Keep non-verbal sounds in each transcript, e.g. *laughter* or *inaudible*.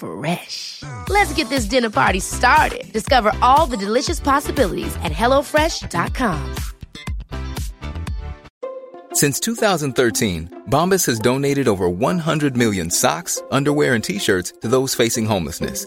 Fresh. Let's get this dinner party started. Discover all the delicious possibilities at hellofresh.com. Since 2013, Bombas has donated over 100 million socks, underwear, and t-shirts to those facing homelessness.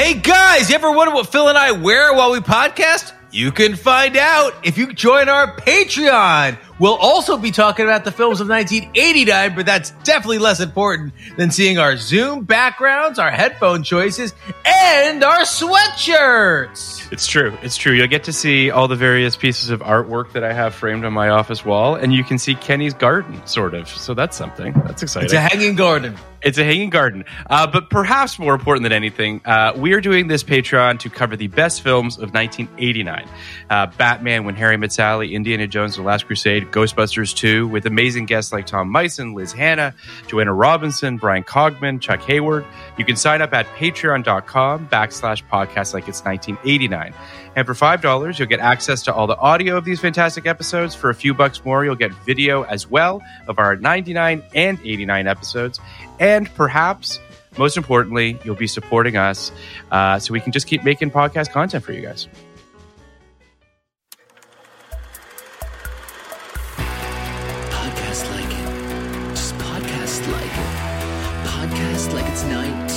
Hey guys, you ever wonder what Phil and I wear while we podcast? You can find out if you join our Patreon. We'll also be talking about the films of 1989, but that's definitely less important than seeing our Zoom backgrounds, our headphone choices, and our sweatshirts. It's true. It's true. You'll get to see all the various pieces of artwork that I have framed on my office wall, and you can see Kenny's garden, sort of. So that's something. That's exciting. It's a hanging garden. It's a hanging garden. Uh, but perhaps more important than anything, uh, we are doing this Patreon to cover the best films of 1989 uh, Batman, When Harry Met Sally, Indiana Jones, The Last Crusade, Ghostbusters 2, with amazing guests like Tom Meissen, Liz Hannah, Joanna Robinson, Bryan Cogman, Chuck Hayward. You can sign up at patreon.com backslash podcast like it's 1989. And for $5, you'll get access to all the audio of these fantastic episodes. For a few bucks more, you'll get video as well of our 99 and 89 episodes. And perhaps, most importantly, you'll be supporting us uh, so we can just keep making podcast content for you guys. Podcast like it. Just podcast like it. Podcast like it's 1999.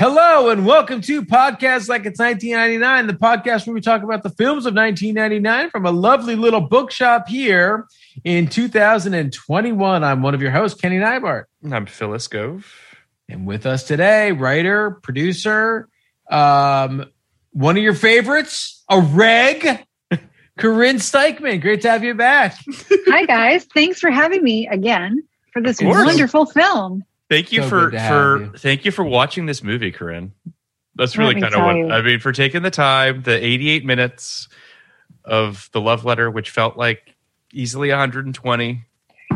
Hello and welcome to Podcast Like It's 1999, the podcast where we talk about the films of 1999 from a lovely little bookshop here in 2021. I'm one of your hosts, Kenny Neibart. I'm Phil Iscove. And with us today, writer, producer, um, one of your favorites, a reg, *laughs* Corinne Steichman. Great to have you back. Hi guys, thanks for having me again for this wonderful film. Thank you So for good to have for you. thank you for watching this movie, Corinne. That's really kind of what you. I mean for taking the time, the 88 minutes of the love letter, which felt like easily 120.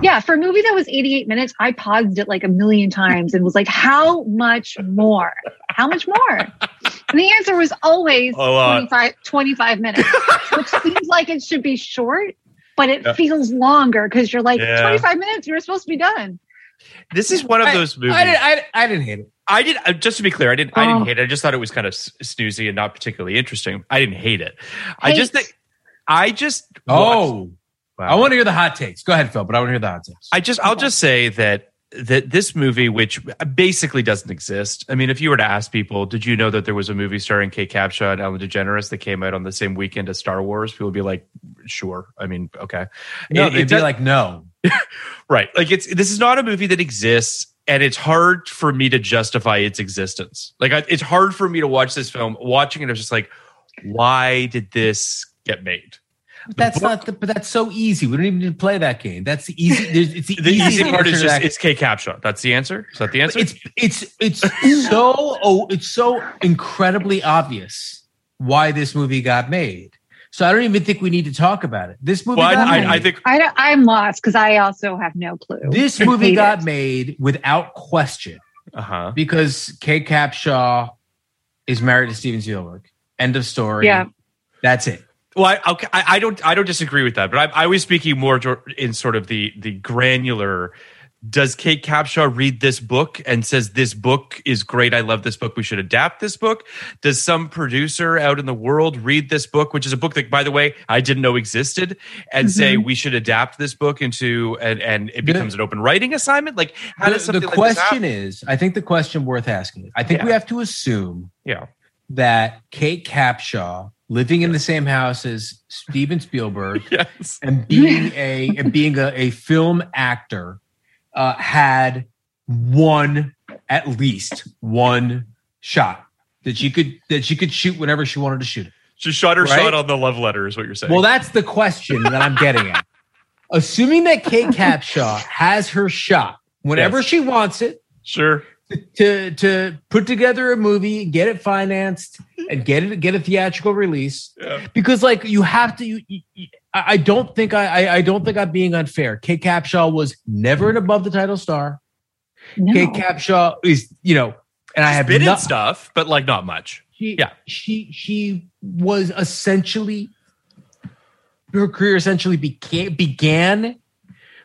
Yeah, for a movie that was 88 minutes, I paused it like a million times and was like, how much more? How much more? And the answer was always 25, 25 minutes, which seems like it should be short, but it Yeah. feels longer because you're like, Yeah. 25 minutes. You're supposed to be done. This is one of I- those movies. I, didn't- I, I didn't hate it. I did uh, just to be clear. I didn't. I Oh. didn't hate it. I just thought it was kind of snoozy and not particularly interesting. I didn't hate it. I just think. I just. Oh, watched- I want to hear the hot takes. Go ahead, Phil, but I want to hear the hot takes. I just. I'll just say that that this movie, which basically doesn't exist. I mean, if you were to ask people, did you know that there was a movie starring Kate Capshaw and Ellen DeGeneres that came out on the same weekend as Star Wars? People would be like, "Sure." I mean, okay. no, It- they'd it be does- like, no. *laughs* Right. Like it's this is not a movie that exists and it's hard for me to justify its existence. Like I, it's hard for me to watch this film. Watching it, I was just like, why did this get made? But that's not. The, but that's so easy. We don't even need to play that game. That's the easy. *laughs* It's the, The easy easy part is just it's Kate Capshaw. That's the answer. Is that the answer? It's it's it's so oh, it's so incredibly obvious why this movie got made. So I don't even think we need to talk about it. This movie well, got I, made. I, I think I, I'm lost because I also have no clue. this movie got it. made without question uh huh. because Kate Capshaw is married to Steven Spielberg. End of story. Yeah. That's it. Well, I, okay, I, I don't, I don't disagree with that, but I, I was speaking more in sort of the the granular. Does Kate Capshaw read this book and says this book is great? I love this book. We should adapt this book. Does some producer out in the world read this book, which is a book that, by the way, I didn't know existed, and say mm-hmm. we should adapt this book into and and it becomes an open writing assignment? Like, how The, does the something like this question is, I think the question worth asking. I think we have to assume Yeah, that Kate Capshaw, living in the same house as Steven Spielberg, *laughs* yes, and being a and being a, a film actor, uh, had one at least one shot that she could that she could shoot whenever she wanted to shoot it. she shot her Right? shot on the love letter, is what you're saying. Well, that's the question that I'm getting at. *laughs* Assuming that Kate Capshaw has her shot whenever Yes. she wants it sure. to to put together a movie, get it financed, and get it get a theatrical release. Yeah. Because like you have to. You, you- you- I I don't think I, I I don't think I'm being unfair. Kate Capshaw was never an above the title star. No. Kate Capshaw is you know, and I have been in stuff, but like not much. she, Yeah. she she was essentially her career essentially began began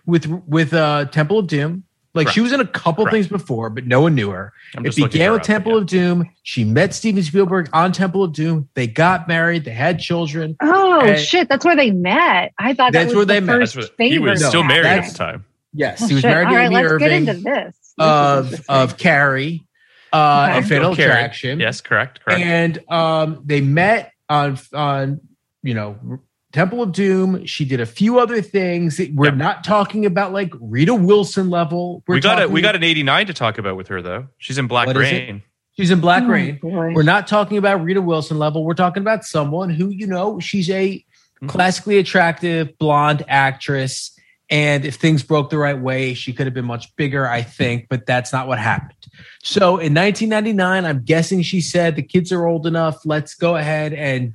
with with uh Temple of Doom. Like she was in a couple Correct. things before, but no one knew her. I'm it began her with up, Temple yeah. of Doom. She met Steven Spielberg on Temple of Doom. They got married. They had children. Oh shit! That's where they met. I thought that That's was where the they met. first That's what, he was No, still married at the time. Yes, Oh, he was shit. married All to right, Amy let's Irving get into this. This of interesting. of Carrie uh, Okay. and Fatal Carrie. Attraction. Yes, correct, correct. and um, they met on on you know Temple of Doom. She did a few other things. We're Yeah. not talking about like Rita Wilson level. We're we got a we got an 89 to talk about with her though. She's in Black What is? Rain. She's in Black Oh, Rain. boy. We're not talking about Rita Wilson level. We're talking about someone who you know she's a Mhm. classically attractive blonde actress. And if things broke the right way, she could have been much bigger, I think, but that's not what happened. So in 1999, I'm guessing she said the kids are old enough. Let's go ahead and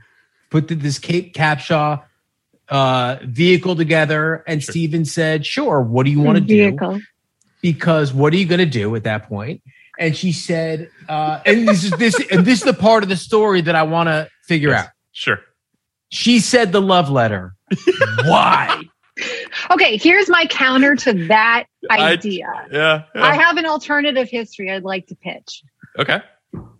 put this Kate Capshaw uh, vehicle together. And Sure. Steven said, "Sure. What do you want to do? Because what are you going to do at that point?" And she said, uh, "And this is this, and this is the part of the story that I want to figure Yes. out." Sure. She said the love letter. *laughs* Why? Okay, here's my counter to that I- idea. Yeah. yeah. I have an alternative history I'd like to pitch. okay.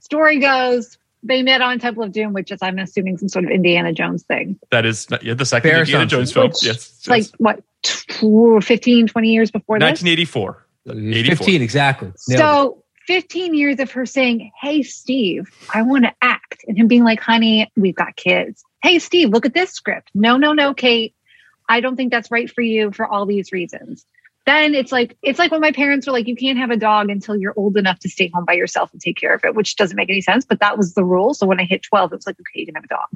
Story goes, they met on Temple of Doom, which is, I'm assuming, some sort of Indiana Jones thing. That is yeah, the second Fair Indiana assumption. Jones film. Which- yes. It's like, what, tw- 15, 20 years before this? 1984. 84. 15, exactly. Nailed it. So 15 years of her saying, Hey, Steve, I want to act. And him being like, Honey, we've got kids. Hey, Steve, look at this script. No, no, no, Kate. I don't think that's right for you for all these reasons. Then it's like, it's like when my parents were like, You can't have a dog until you're old enough to stay home by yourself and take care of it, which doesn't make any sense. But that was the rule. So when I hit 12, it was like, Okay, you can have a dog.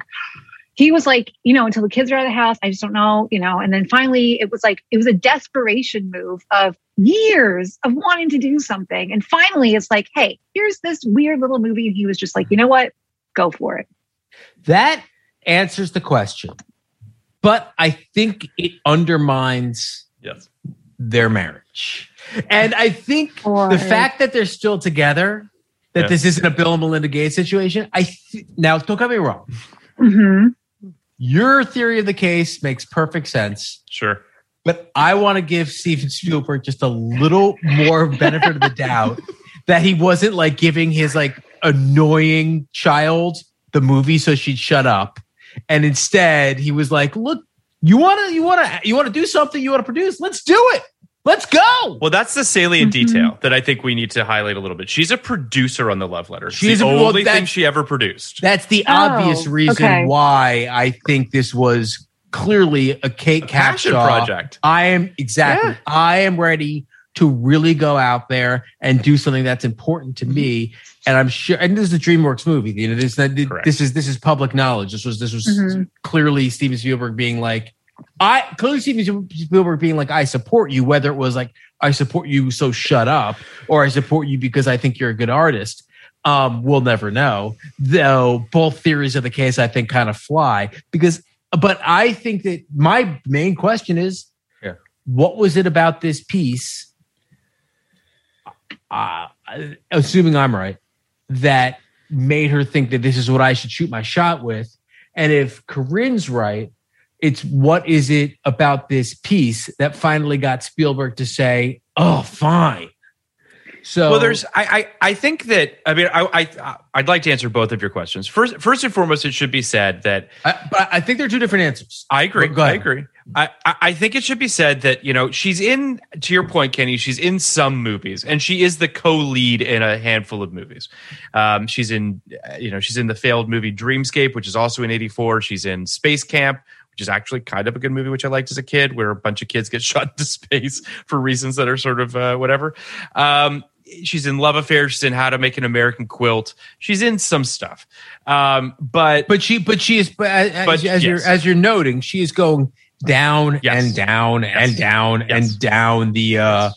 He was like, you know, until the kids are out of the house, I just don't know, you know. And then finally, it was like, it was a desperation move of years of wanting to do something. And finally, it's like, hey, here's this weird little movie. And he was just like, you know what? Go for it. that answers the question. But I think it undermines Yes. Their marriage. And I think Or- the fact that they're still together, that Yeah. this isn't a Bill and Melinda Gates situation, I th- now don't get me wrong. hmm Your theory of the case makes perfect sense. Sure. but I want to give Steven Spielberg just a little more benefit of the doubt *laughs* that he wasn't like giving his like annoying child the movie so she'd shut up, and instead he was like, "Look, you want to, you want to, you want to do something, you want to produce, let's do it, let's go." Well, that's the salient Mhm. detail that I think we need to highlight a little bit. She's a producer on the love letter. It's She's the a- well, only thing she ever produced. That's the Oh, obvious reason okay. why I think this was clearly a Kate A Capshaw project. I am exactly. Yeah. I am ready to really go out there and do something that's important to me. And I'm sure, and this is a DreamWorks movie. You know, this this is this is public knowledge. This was this was Mhm. clearly Steven Spielberg being like, I clearly Steven Spielberg being like, I support you. Whether it was like, I support you, so shut up, or I support you because I think you're a good artist. Um, we'll never know. Though both theories of the case, I think, kind of fly because. But I think that my main question is, Yeah. what was it about this piece? Uh, assuming I'm right, that made her think that this is what I should shoot my shot with. And if Corinne's right, it's what is it about this piece that finally got Spielberg to say, "Oh, fine." So well, there's. I, I. I think that. I mean, I. I. I'd like to answer both of your questions. First. First and foremost, it should be said that I, but I think they're two different answers. I agree. I agree. I, I think it should be said that you know she's in. To your point, Kenny, she's in some movies, and she is the co-lead in a handful of movies. Um, she's in. uh, You know, she's in the failed movie Dreamscape, which is also in '84. She's in Space Camp. Which is actually kind of a good movie, which I liked as a kid, where a bunch of kids get *laughs* shot into space for reasons that are sort of uh, whatever. Um, she's in Love Affair. She's in How to Make an American Quilt. She's in some stuff, um, but But she, but she is, but as, But as you're as you're noting, she is going down Yes. and down and down Yes. and down the. uh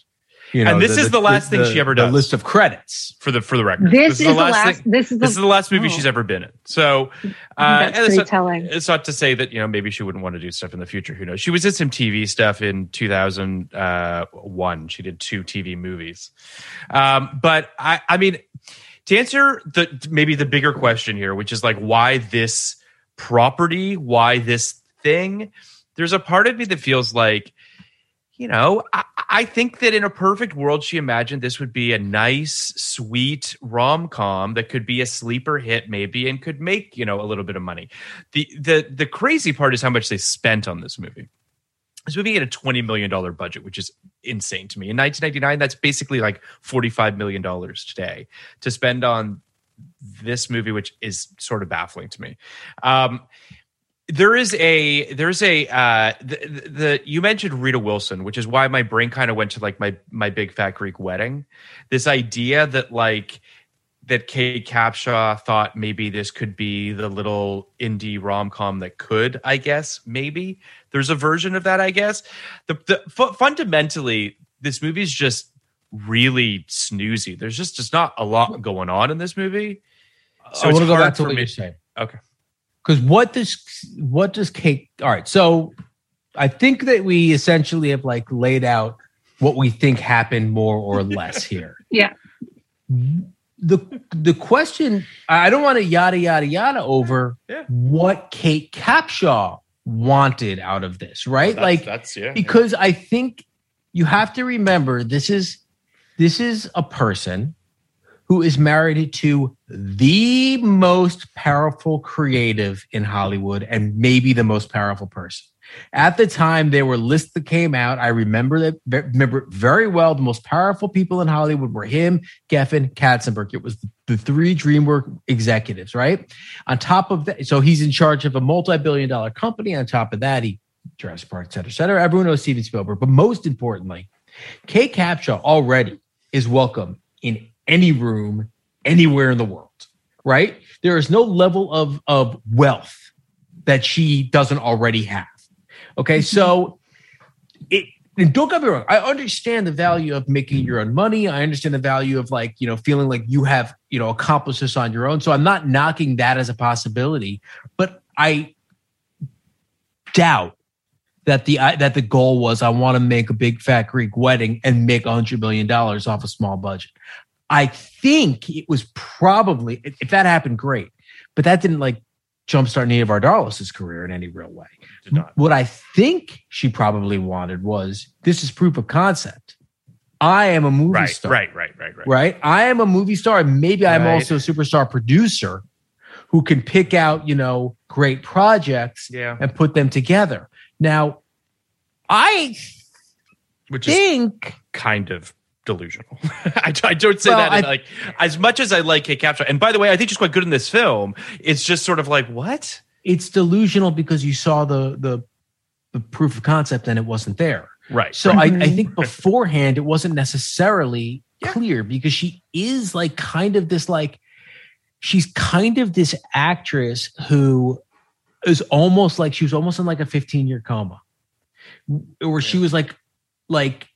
you know, And this is the last thing she ever The does. list of credits. for the for the record, This, is the last. thing- this is the, this is the last movie Oh. she's ever been in. So uh, That's and it's not, telling. It's not to say that you know maybe she wouldn't want to do stuff in the future. Who knows? She was in some TV stuff in 2001. She did two TV movies. Um, but I, I mean, to answer the maybe the bigger question here, which is like why this property, why this thing? There's a part of me that feels like you know, I, I think that in a perfect world, she imagined this would be a nice, sweet rom com that could be a sleeper hit, maybe, and could make you know a little bit of money. the the The crazy part is how much they spent on this movie. This movie had a twenty million dollar budget, which is insane to me. In 1999, that's basically like forty five million dollars today to spend on this movie, which is sort of baffling to me. Um, there is a there's a uh the, the, you mentioned Rita Wilson, which is why my brain kind of went to like my my big fat Greek wedding. This idea that like that Kate Capshaw thought maybe this could be the little indie rom com that could, I guess, maybe there's a version of that. I guess the, the fu- fundamentally this movie is just really snoozy. There's just just not a lot going on in this movie. So I want to go back to what me- you're saying. Okay. Because what does what does Kate? All right, so I think that we essentially have like laid out what we think happened more or less *laughs* here. Yeah. The the question I don't want to yada yada yada over Yeah. what Kate Capshaw wanted out of this, right? That's- like that's yeah. because I think you have to remember this is this is a person who is married to the most powerful creative in Hollywood and maybe the most powerful person. At the time, there were lists that came out. I remember that remember very well. The most powerful people in Hollywood were him, Geffen, Katzenberg. It was the, three DreamWorks executives, right? On top of that, so he's in charge of a multi-billion dollar company. On top of that, he Jurassic Park, et cetera, et cetera. Everyone knows Steven Spielberg, but most importantly, Kate Capshaw already is welcome in any room, anywhere in the world, right? There is no level of, of wealth that she doesn't already have. Okay, mm-hmm. so it and don't get me wrong, I understand the value of making your own money. I understand the value of like, you know, feeling like you have, you know, accomplished this on your own. So I'm not knocking that as a possibility, but I doubt that the I, that the goal was I want to make a big fat Greek wedding and make a hundred million dollars off a small budget. I think it was probably if that happened, great, but that didn't like jumpstart Nia Vardalos' career in any real way. Did not. What I think she probably wanted was this is proof of concept. I am a movie Right, star right, right, right, right. right? I am a movie star, and maybe I'm Right. also a superstar producer who can pick out, you know, great projects Yeah. and put them together. Now, I Which is think kind of delusional. *laughs* I, I don't say Well, that in I- like as much as I like Kate Capshaw. And by the way, I think she's quite good in this film. It's just sort of like what? it's delusional because you saw the the the proof of concept and it wasn't there. Right. So I, I think *laughs* beforehand it wasn't necessarily clear because she is like kind of this like she's kind of this actress who is almost like she was almost in like a 15 year coma where she was like like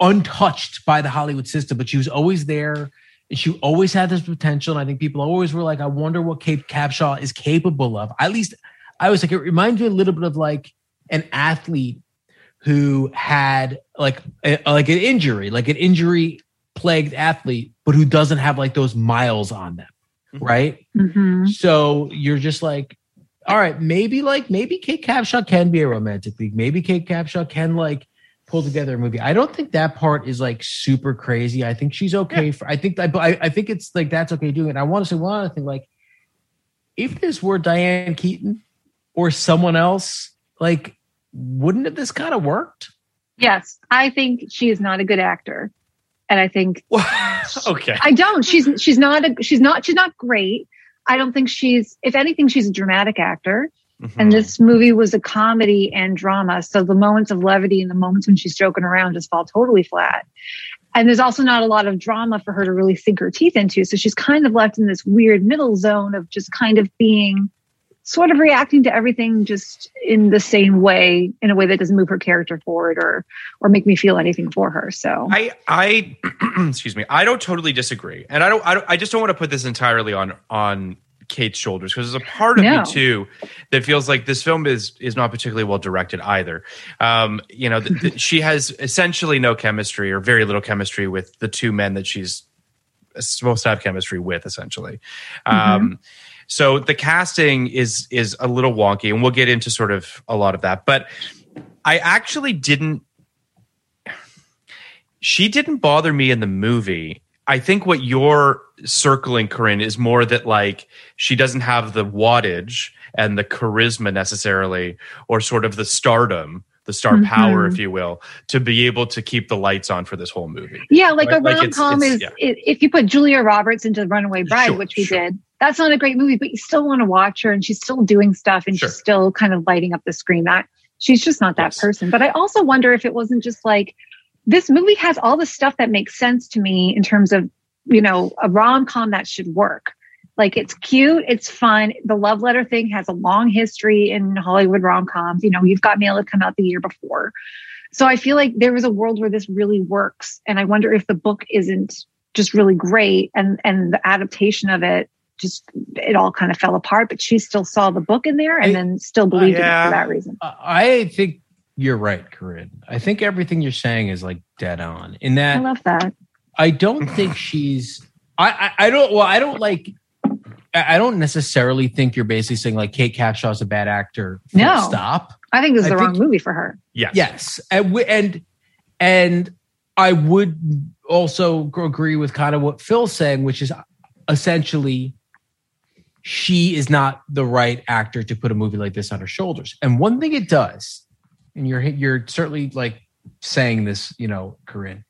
untouched by the Hollywood system, but she was always there and she always had this potential. And I think people always were like, I wonder what Kate Capshaw is capable of. At least I was like, it reminds me a little bit of like an athlete who had like a, like an injury, like an injury plagued athlete, but who doesn't have like those miles on them, right? hmm So you're just like, all right, maybe like maybe Kate Capshaw can be a romantic league. Maybe Kate Capshaw can like pull together a movie. I don't think that part is like super crazy. I think she's okay for. I think I, I I think it's like that's okay doing it. I want to say one other thing. Like, if this were Diane Keaton or someone else, like, wouldn't have this kind of worked? Yes, I think she is not a good actor, and I think *laughs* okay. I don't. She's she's not a she's not she's not great. I don't think she's if anything she's a dramatic actor. Mm-hmm. And this movie was a comedy and drama. So the moments of levity and the moments when she's joking around just fall totally flat. And there's also not a lot of drama for her to really sink her teeth into. So she's kind of left in this weird middle zone of just kind of being sort of reacting to everything just in the same way, in a way that doesn't move her character forward or or make me feel anything for her. So I I *clears throat* excuse me. I don't totally disagree, and I don't. I, don't, I just don't want to put this entirely on on Kate's shoulders because there's a part of No. me too that feels like this film is is not particularly well directed either. Um, you know, th- th- she has essentially no chemistry or very little chemistry with the two men that she's supposed to have chemistry with, essentially. Um, so the casting is is a little wonky, and we'll get into sort of a lot of that. But I actually didn't she didn't bother me in the movie. I think what you're circling, Corinne, is more that like she doesn't have the wattage and the charisma necessarily, or sort of the stardom, the star Mhm. power, if you will, to be able to keep the lights on for this whole movie. Yeah, like Right? a Like, rom com it's- is yeah. i if you put Julia Roberts into The Runaway Bride, Sure, which we sure. did, that's not a great movie, but you still want to watch her and she's still doing stuff and Sure. she's still kind of lighting up the screen. That she's just not that Yes. person. But I also wonder if it wasn't just like this movie has all the stuff that makes sense to me in terms of, you know, a rom com that should work. Like it's cute, it's fun. The love letter thing has a long history in Hollywood rom coms. You know, you've got mail had come out the year before. So I feel like there was a world where this really works. And I wonder if the book isn't just really great and and the adaptation of it just it all kind of fell apart, but she still saw the book in there and I- then still believed in it for that reason. I think you're right, Corinne. I think everything you're saying is like dead on. In that, I love that. I don't think she's. I, I I don't. Well, I don't like. I I don't necessarily think you're basically saying like Kate Capshaw's a bad actor. No. Stop. I think this is I the wrong think- movie for her. Yes. Yes, and w- and and I would also agree with kind of what Phil's saying, which is essentially she is not the right actor to put a movie like this on her shoulders. And one thing it does, and you're you're certainly like saying this, you know, Corinne,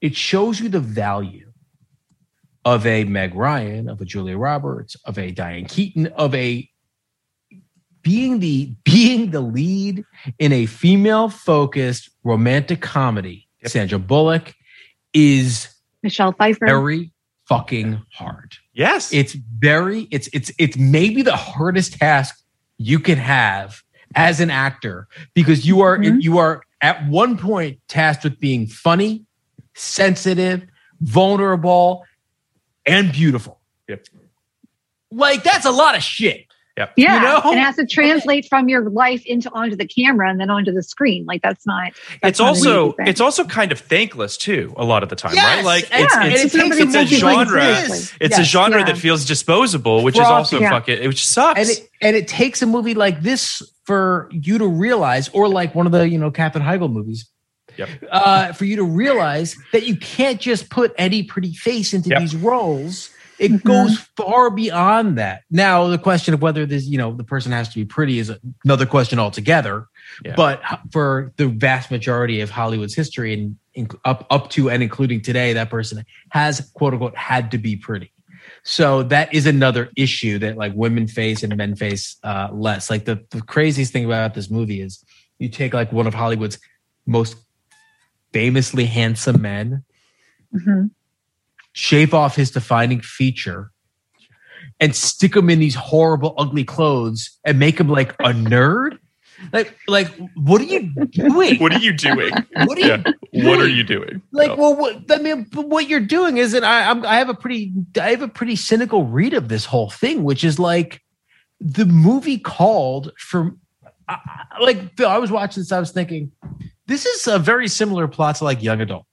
it shows you the value of a Meg Ryan, of a Julia Roberts, of a Diane Keaton, of a being the *laughs* being the lead in a female focused romantic comedy. Sandra Bullock is Michelle Pfeiffer. very fucking hard. Yes. It's very it's it's it's maybe the hardest task you can have as an actor because you are Mhm. you are at one point tasked with being funny, sensitive, vulnerable, and beautiful. Yep. Like that's a lot of shit. Yep. yeah, you know? and it has to *laughs* translate from your life into onto the camera and then onto the screen. Like that's not. That's it's not also it's also kind of thankless too a lot of the time Yes, right like and- it's Yeah, it's, it's it's, it's a who takes it genre seriously. it's a genre yeah. that feels disposable which is also Yeah. fucking which sucks and it, and it takes a movie like this for you to realize, or like one of the you know Katherine Heigl movies, Yep. uh, for you to realize that you can't just put any pretty face into Yep. these roles. It Mhm. goes far beyond that. Now, the question of whether this, you know, the person has to be pretty is another question altogether. Yeah. But for the vast majority of Hollywood's history and inc- up up to and including today, that person has quote unquote had to be pretty. So that is another issue that like women face and men face uh, less. Like the, the craziest thing about this movie is you take like one of Hollywood's most famously handsome men, Mhm. shave off his defining feature, and stick him in these horrible, ugly clothes and make him like a nerd. Like, like, what are you doing? What are you doing? What are you Yeah. What are you doing? like No. well what i mean what you're doing is that i I'm, i have a pretty i have a pretty cynical read of this whole thing which is like the movie called for I- I- like Phil, i was watching this i was thinking this is a very similar plot to like young adult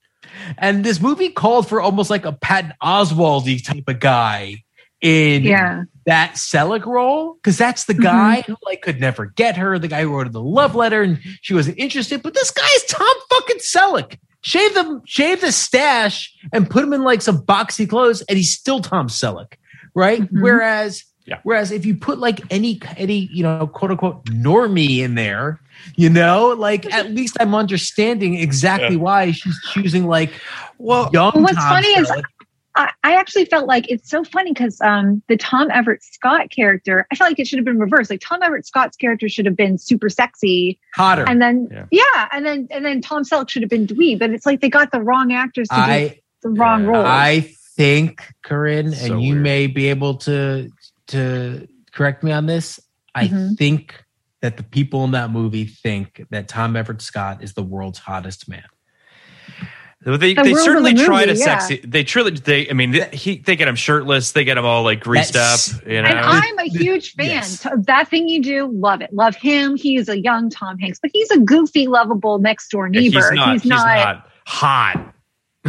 and this movie called for almost like a patton oswaldy type of guy in Yeah. That Selleck role because that's the Mhm. guy who like could never get her, the guy who wrote her the love letter, and she wasn't interested. But this guy is Tom fucking Selleck. Shave the shave the stash and put him in like some boxy clothes, and he's still Tom Selleck, right? Mhm. Whereas, Yeah. whereas if you put like any any you know quote unquote normie in there, you know, like at *laughs* least I'm understanding exactly Yeah. why she's choosing like well, young. Well, what's Tom funny is Selleck. I, I actually felt like it's so funny because um, the Tom Everett Scott character, I felt like it should have been reversed. Like Tom Everett Scott's character should have been super sexy, hotter. and then Yeah. yeah, and then and then Tom Selleck should have been dweeb. But it's like they got the wrong actors to do the wrong yeah, role. I think, Corinne, So and you weird. may be able to to correct me on this. I Mhm. think that the people in that movie think that Tom Everett Scott is the world's hottest man. Well, They, The they certainly the try to yeah. sexy. They truly, they. I mean, they, he, they get him shirtless. They get him all like greased That's- up. You know, and I'm a huge *laughs* fan. yes. That thing you do, love it. Love him. He's a young Tom Hanks, but he's a goofy, lovable next door Yeah, neighbor. he's not. He's not hot.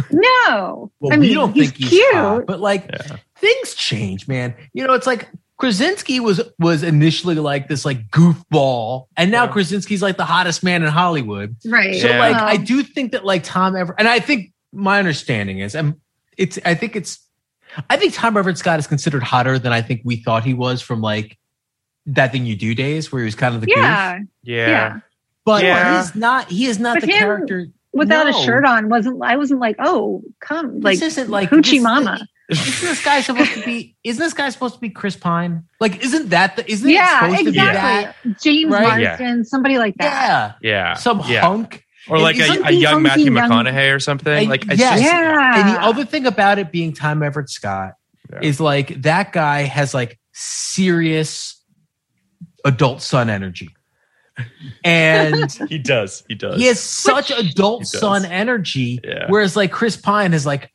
No. Well, I mean, we don't he's think he's cute. hot, but like Yeah. things change, man. You know, it's like Krasinski was was initially like this like goofball, and now Yeah. Krasinski's like the hottest man in Hollywood. Right. So Yeah. like I do think that like Tom Everett and I think my understanding is and it's I think it's I think Tom Everett Scott is considered hotter than I think we thought he was from like that thing you do days where he was kind of the goof. yeah. Yeah. Yeah. But Yeah. he's not he is not But the him character Without a shirt on, wasn't I wasn't like, oh, come like this isn't like hoochie this- mama. Isn't this guy supposed to be isn't this guy supposed to be Chris Pine? Like isn't that the isn't it Yeah, supposed to be that? exactly. James Right? Marsden, somebody like that. Yeah. Yeah. Some yeah. hunk. or like a, a young Matthew young- McConaughey or something. And like it's yes. just- Yeah. And the other thing about it being Tom Everett Scott Yeah. is like that guy has like serious adult son energy. And *laughs* he does. He does. he has such adult He does. son energy. Yeah. Whereas like Chris Pine is like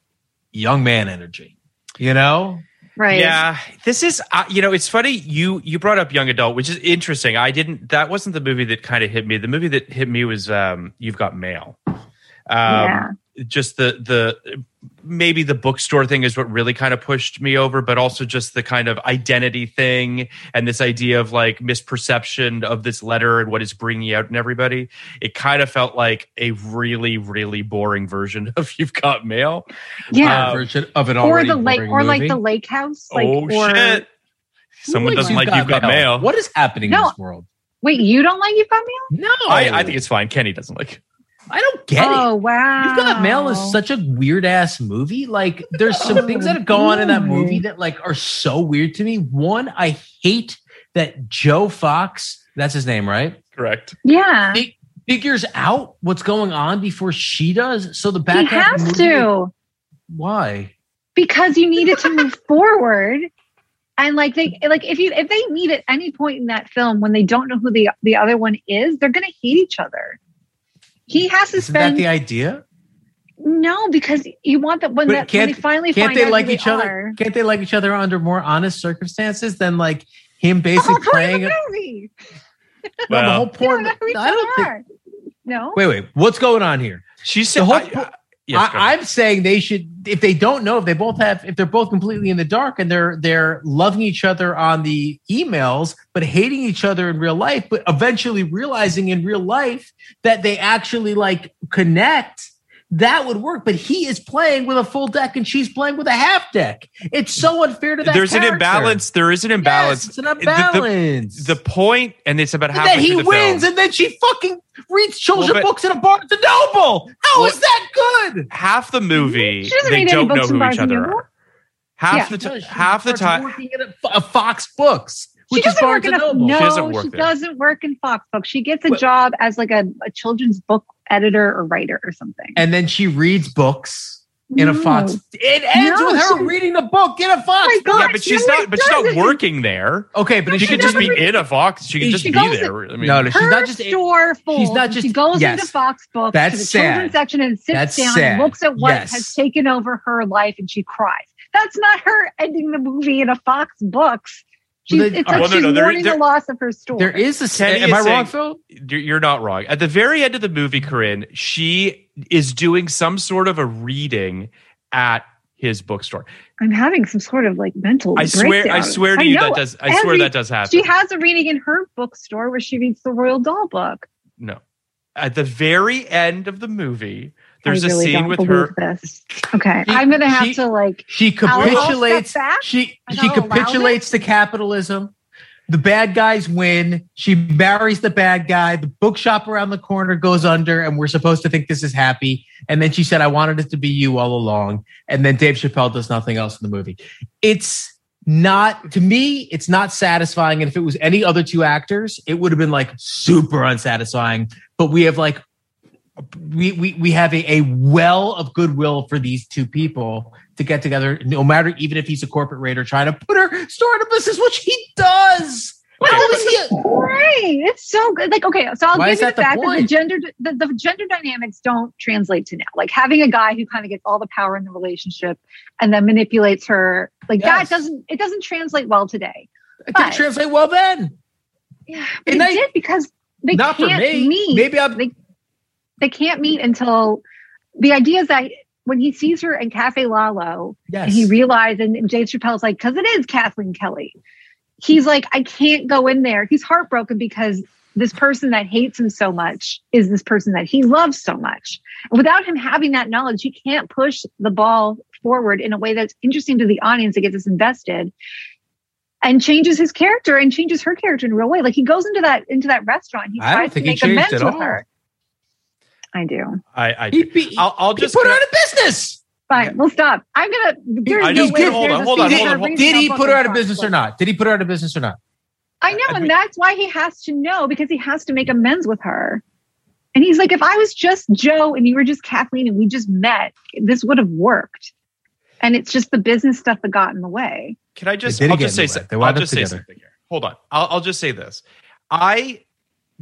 young man energy. You know? Right. Yeah, this is uh, you know it's funny you you brought up young adult, which is interesting. I didn't that wasn't the movie that kind of hit me. The movie that hit me was um, You've Got Mail. Um, Yeah. Just the the maybe the bookstore thing is what really kind of pushed me over, but also just the kind of identity thing and this idea of like misperception of this letter and what it's bringing out in everybody. It kind of felt like a really really boring version *laughs* of You've Got Mail. Yeah. Uh, version of an or already the lake boring or like the lake house. Like oh or shit! Someone Who likes doesn't like You've Got Mail. What is happening in this world? wait, you don't like You've Got Mail? No. I, I think it's fine. Kenny doesn't like. It. I don't get it. oh wow. You've Got Mail is such a weird ass movie. Like, there's some things that go on in that movie that like are so weird to me. One, I hate that Joe Fox, that's his name, right? Correct. Yeah. Fig- figures out what's going on before she does. So the back He half has movie- to Why? because you need it to move *laughs* forward. And like they like if you if they meet at any point in that film when they don't know who the the other one is, they're gonna hate each other. He has to Isn't that the idea? no because you want that when, that, when can't- they finally Can't find they out like each they other? are. Can't they like each other under more honest circumstances than like him basically whole playing? A, the movie. *laughs* no, the whole They point. don't know who each I don't think. No. Wait, wait. What's going on here? She said. The whole I- po- I- yes, I. I'm saying they should, if they don't know, if they both have, if they're both completely in the dark and they're they're loving each other on the emails, but hating each other in real life, but eventually realizing in real life that they actually like connect. That would work, but he is playing with a full deck and she's playing with a half deck. It's so unfair to that. There's an imbalance. There is an Yes, imbalance. it's an The- the- imbalance. The, point, and it's about and halfway then he the wins, film. and then she fucking reads children's Well, but- books in a Barnes and Noble. How Well- is that good? half the movie, they don't know who each other are. Half Yeah. the No, time, half the time, working at a, a Fox Books. She which doesn't work in a, Noble. no, She doesn't work she doesn't work in Fox Books. She gets a What? job as like a, a children's book editor or writer or something. And then she reads books in a Fox. It ends No, with her she- reading a book in a oh Fox. my book. yeah, but she's no, not. But she's not doesn't. working there. Okay, but then She she could just never be in a Fox. She could just She be goes- there. I mean, No, no, she's not just. store full. she's not just- She goes yes. into Fox Books That's to the sad. children's section and sits That's down sad. and looks at what Yes. has taken over her life and she cries. That's not her ending the movie in a Fox Books. She's, Well, then- it's Well, like no, she's no, there- mourning there- the loss of her store. There is a. Kenny Am is I wrong, Phil? You're you're not wrong. At the very end of the movie, Corinne, she is doing some sort of a reading at his bookstore. I'm having some sort of like mental. I swear, I swear to you know. that does. I swear that does happen. She has a reading in her bookstore where she reads the Roald Dahl book. no, at the very end of the movie, there's I a really scene don't with her. This. Okay, She- I'm gonna have she- to like. She I'll- I'll step capitulates. She she capitulates to capitalism. The bad guys win. She marries the bad guy. The bookshop around the corner goes under, and we're supposed to think this is happy. And then she said, "I wanted it to be you all along." And then Dave Chappelle does nothing else in the movie. It's not to me. It's not satisfying. And if it was any other two actors, it would have been like super unsatisfying. But we have like we we we have a, a well of goodwill for these two people to get together, no matter even if he's a corporate raider trying to put her start a business, which he does. How is he? a- Right. It's so good. Like, okay, so I'll Why give you that the the fact that the gender the, the gender dynamics don't translate to now. Like having a guy who kind of gets all the power in the relationship and then manipulates her, like Yes. that doesn't it doesn't translate well today. It didn't translate well then. Yeah, but it I- did because they Not for can't me. meet. Maybe I'm. they, they can't meet until the idea is that when he sees her in Cafe Lalo, Yes. and he realized, and, and Dave Chappelle's like, because it is Kathleen Kelly. He's like, I can't go in there. He's heartbroken because this person that hates him so much is this person that he loves so much. And without him having that knowledge, he can't push the ball forward in a way that's interesting to the audience that gets us invested and changes his character and changes her character in a real way. Like he goes into that into that restaurant. He tries to make amends with her. I do. I, I He, he, I'll, I'll just put her out of business. Fine, we'll stop. I'm gonna. There's I no just- way hold on, hold on, hold on, hold- Did he put her out of business or not? Did he put her out of business or not? I know, I and mean- that's why he has to know because he has to make amends with her. And he's like, if I was just Joe and you were just Kathleen and we just met, this would have worked. And it's just the business stuff that got in the way. Can I just? I'll just say. the way. some- They I'll just say something here. Hold on. I'll, I'll just say this. I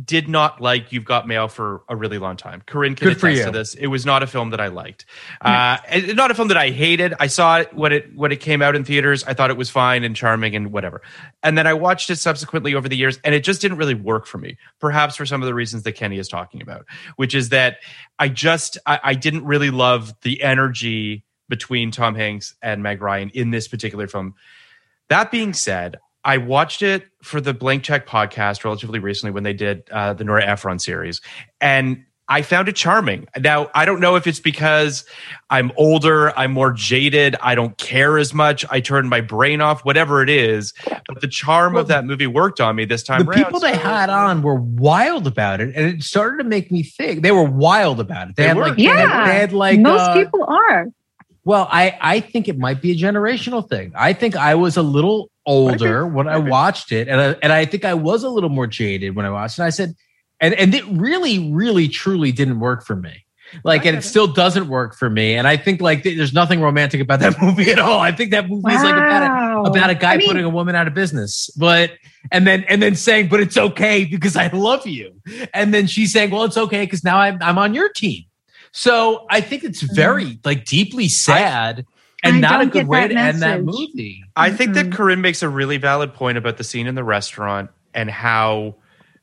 did not like You've Got Mail for a really long time. Corinne can Good attest to this. It was not a film that I liked. Uh, not a film that I hated. I saw it when it when it came out in theaters. I thought it was fine and charming and whatever. And then I watched it subsequently over the years, and it just didn't really work for me. Perhaps for some of the reasons that Kenny is talking about, which is that I just I, I didn't really love the energy between Tom Hanks and Meg Ryan in this particular film. That being said, I watched it for the Blank Check podcast relatively recently when they did uh, the Nora Ephron series, and I found it charming. Now, I don't know if it's because I'm older, I'm more jaded, I don't care as much, I turned my brain off, whatever it is. But the charm of that movie worked on me this time the around. people they had on were wild about it, and it started to make me think. They were wild about it. They, They had were. like, they had- Yeah. they had like Most uh, people are. Well, I I think it might be a generational thing. I think I was a little older when I watched it, and I, and I think I was a little more jaded when I watched it. I said, and and it really, really, truly didn't work for me. Like, and it still doesn't work for me. And I think like th- there's nothing romantic about that *laughs* movie at all. I think that movie is like about a, about a guy I mean- putting a woman out of business, but and then and then saying, but it's okay because I love you, and then she's saying, well, it's okay because now I'm I'm on your team. So I think it's very like deeply sad and I not a good way that to end that message. movie. I think that Mhm. Corinne makes a really valid point about the scene in the restaurant and how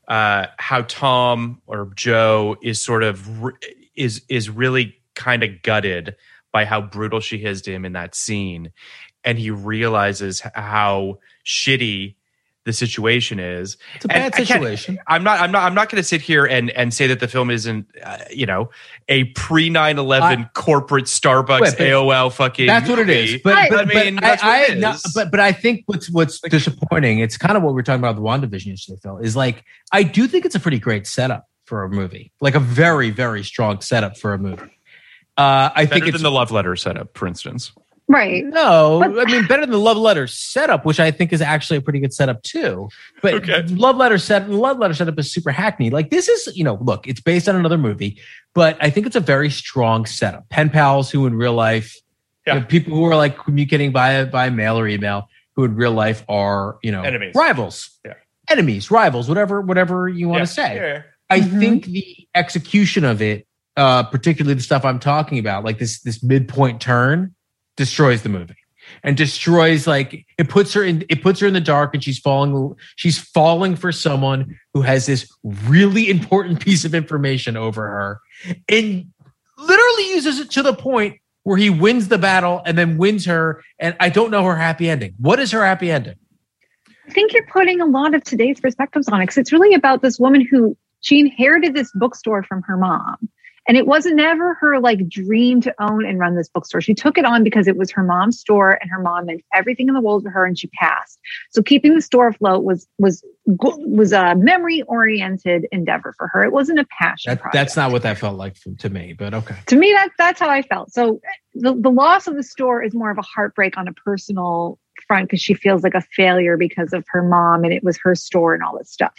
uh, how Tom or Joe is sort of re- is is really kind of gutted by how brutal she is to him in that scene, and he realizes how shitty the situation is. It's a bad I can't- situation. I'm not. I'm not. I'm not going to sit here and and say that the film isn't, uh, you know, a pre 9/11 corporate Starbucks Wait, AOL fucking. That's what it is. But, but, I mean, but that's I, what I it no, but but I think what's what's disappointing. It's kind of what we we're talking about with the WandaVision yesterday, Phil. Is like I do think it's a pretty great setup for a movie, like a very very strong setup for a movie. Uh, I think it's than the love letter setup, for instance. Right. No, But- I mean better than the love letter setup, which I think is actually a pretty good setup too. But Okay. love letter set love letter setup is super hackneyed. Like this is, you know, look, it's based on another movie, but I think it's a very strong setup. Pen pals who in real life, Yeah. you know, people who are like communicating by by mail or email, who in real life are, you know, Enemies. rivals, Yeah. enemies, rivals, whatever, whatever you want Yeah. to say. Yeah, yeah. I Mhm. think the execution of it, uh, particularly the stuff I'm talking about, like this this midpoint turn, destroys the movie and destroys like it puts her in it puts her in the dark and she's falling she's falling for someone who has this really important piece of information over her and literally uses it to the point where he wins the battle and then wins her and I don't know her happy ending. What is her happy ending? I think you're putting a lot of today's perspectives on it because it's really about this woman who she inherited this bookstore from her mom. And it wasn't never her like dream to own and run this bookstore. She took it on because it was her mom's store and her mom meant everything in the world to her and she passed. So keeping the store afloat was was was a memory oriented endeavor for her. It wasn't a passion That, that's not what that felt like to me, but okay. to me that that's how i felt so the, the loss of the store is more of a heartbreak on a personal front because she feels like a failure because of her mom and it was her store and all this stuff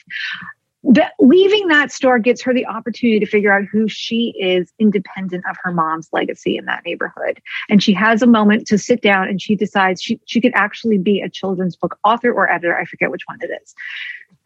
but leaving that store gives her the opportunity to figure out who she is independent of her mom's legacy in that neighborhood and she has a moment to sit down and she decides she, she could actually be a children's book author or editor i forget which one it is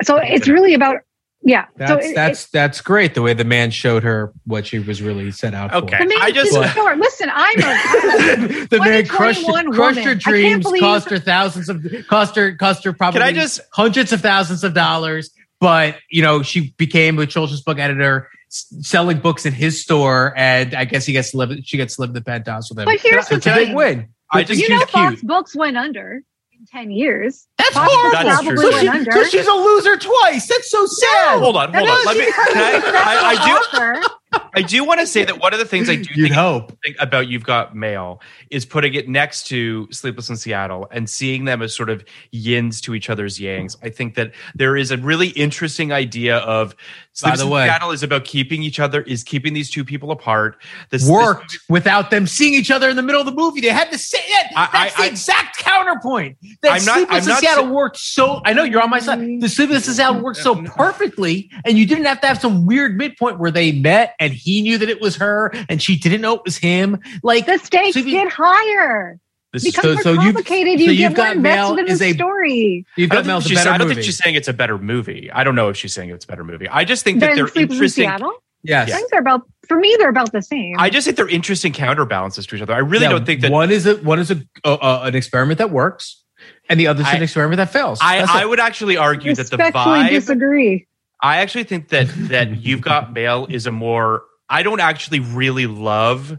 so it's really about yeah That's so it- that's that's great. The way the man showed her what she was really set out Okay. for. the man I just- did store. Listen, I'm a, *laughs* the man crushed, crushed woman. her dreams, believe- cost her thousands of cost her cost her probably Can I just- hundreds of thousands of dollars. But you know, she became a children's book editor, s- selling books in his store, and I guess he gets to live. She gets to live in the penthouse with him. But here's So the it's a big thing. win. I I just- you know, she's Fox cute. Books went under in 10 years. That's Fox horrible. That's true. So, she- so she's a loser twice. That's so sad. Hold on, hold on. Let me. Can I, I, I do. I do want to say that one of the things I do *laughs* You'd think, hope. think about You've Got Mail is putting it next to Sleepless in Seattle and seeing them as sort of yins to each other's yangs. I think that there is a really interesting idea of Sleepless in way- Seattle is about keeping each other, is keeping these two people apart. This this Worked without them seeing each other in the middle of the movie. They had to say it. I- That's I- the I- exact counterpoint. That I'm not- Sleepless I'm in not Seattle sa- worked so. I know you're on my side. The Sleepless in Seattle worked so *laughs* perfectly, and you didn't have to have some weird midpoint where they met and he knew that it was her and she didn't know it was him. Like The stakes So if you- get higher. This It is- becomes so- more so you've- complicated. so you you've get more got Mail invested in is the a- story. you've got don't, Mel's a she's, better I don't think she's saying it's a better movie. I don't know if she's saying it's a better movie. I just think that they're Sleepless interesting. Seattle. yes. I think they're about, for me, they're about the same. I just think they're interesting counterbalances to each other. I really Yeah, don't think that. one is a one is a, uh, an experiment that works, and the other is I- an experiment that fails. I, That's I would actually argue that the respectfully vibe. disagree. I actually think that that *laughs* you've got mail is a more. I don't actually really love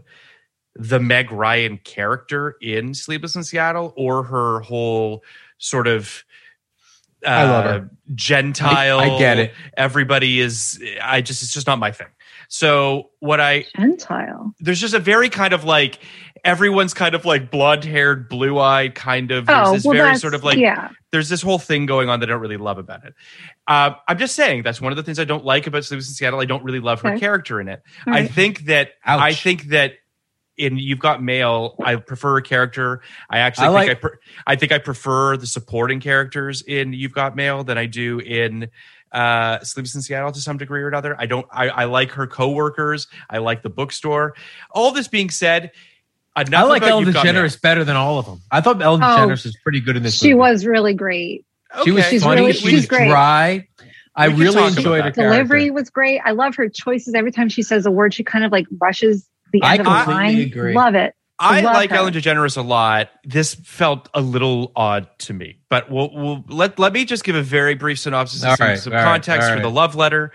the Meg Ryan character in Sleepless in Seattle or her whole sort of. Uh, I love her. Gentile. I- I get it. Everybody is. I just. It's just not my thing. So what I Gentile. there's just a very kind of like everyone's kind of like blonde haired, blue eyed kind of. There's Oh, this well, very that's, sort of like yeah. there's this whole thing going on that I don't really love about it. Uh, I'm just saying that's one of the things I don't like about Sleepless in Seattle. I don't really love her Okay. character in it. All I think that Ouch. I think that in You've Got Mail, I prefer a character. I actually I think like- I pre- I think I prefer the supporting characters in You've Got Mail than I do in uh Sleepless in Seattle to some degree or another. I don't I, I like her coworkers. I like the bookstore. All this being said, enough I like about Ellen You've Got Mail. DeGeneres better than all of them. I thought Ellen Oh, DeGeneres was pretty good in this. She movie. was really great. She was She's funny. really- she she's was great. dry. I really enjoyed her that. character. Delivery was great. I love her choices. Every time she says a word, she kind of like rushes the I end of the completely line. agree. Love it. I Love like her. Ellen DeGeneres a lot. This felt a little odd to me, but we'll, we'll let let me just give a very brief synopsis All and some, right, some all right, context all for the love letter.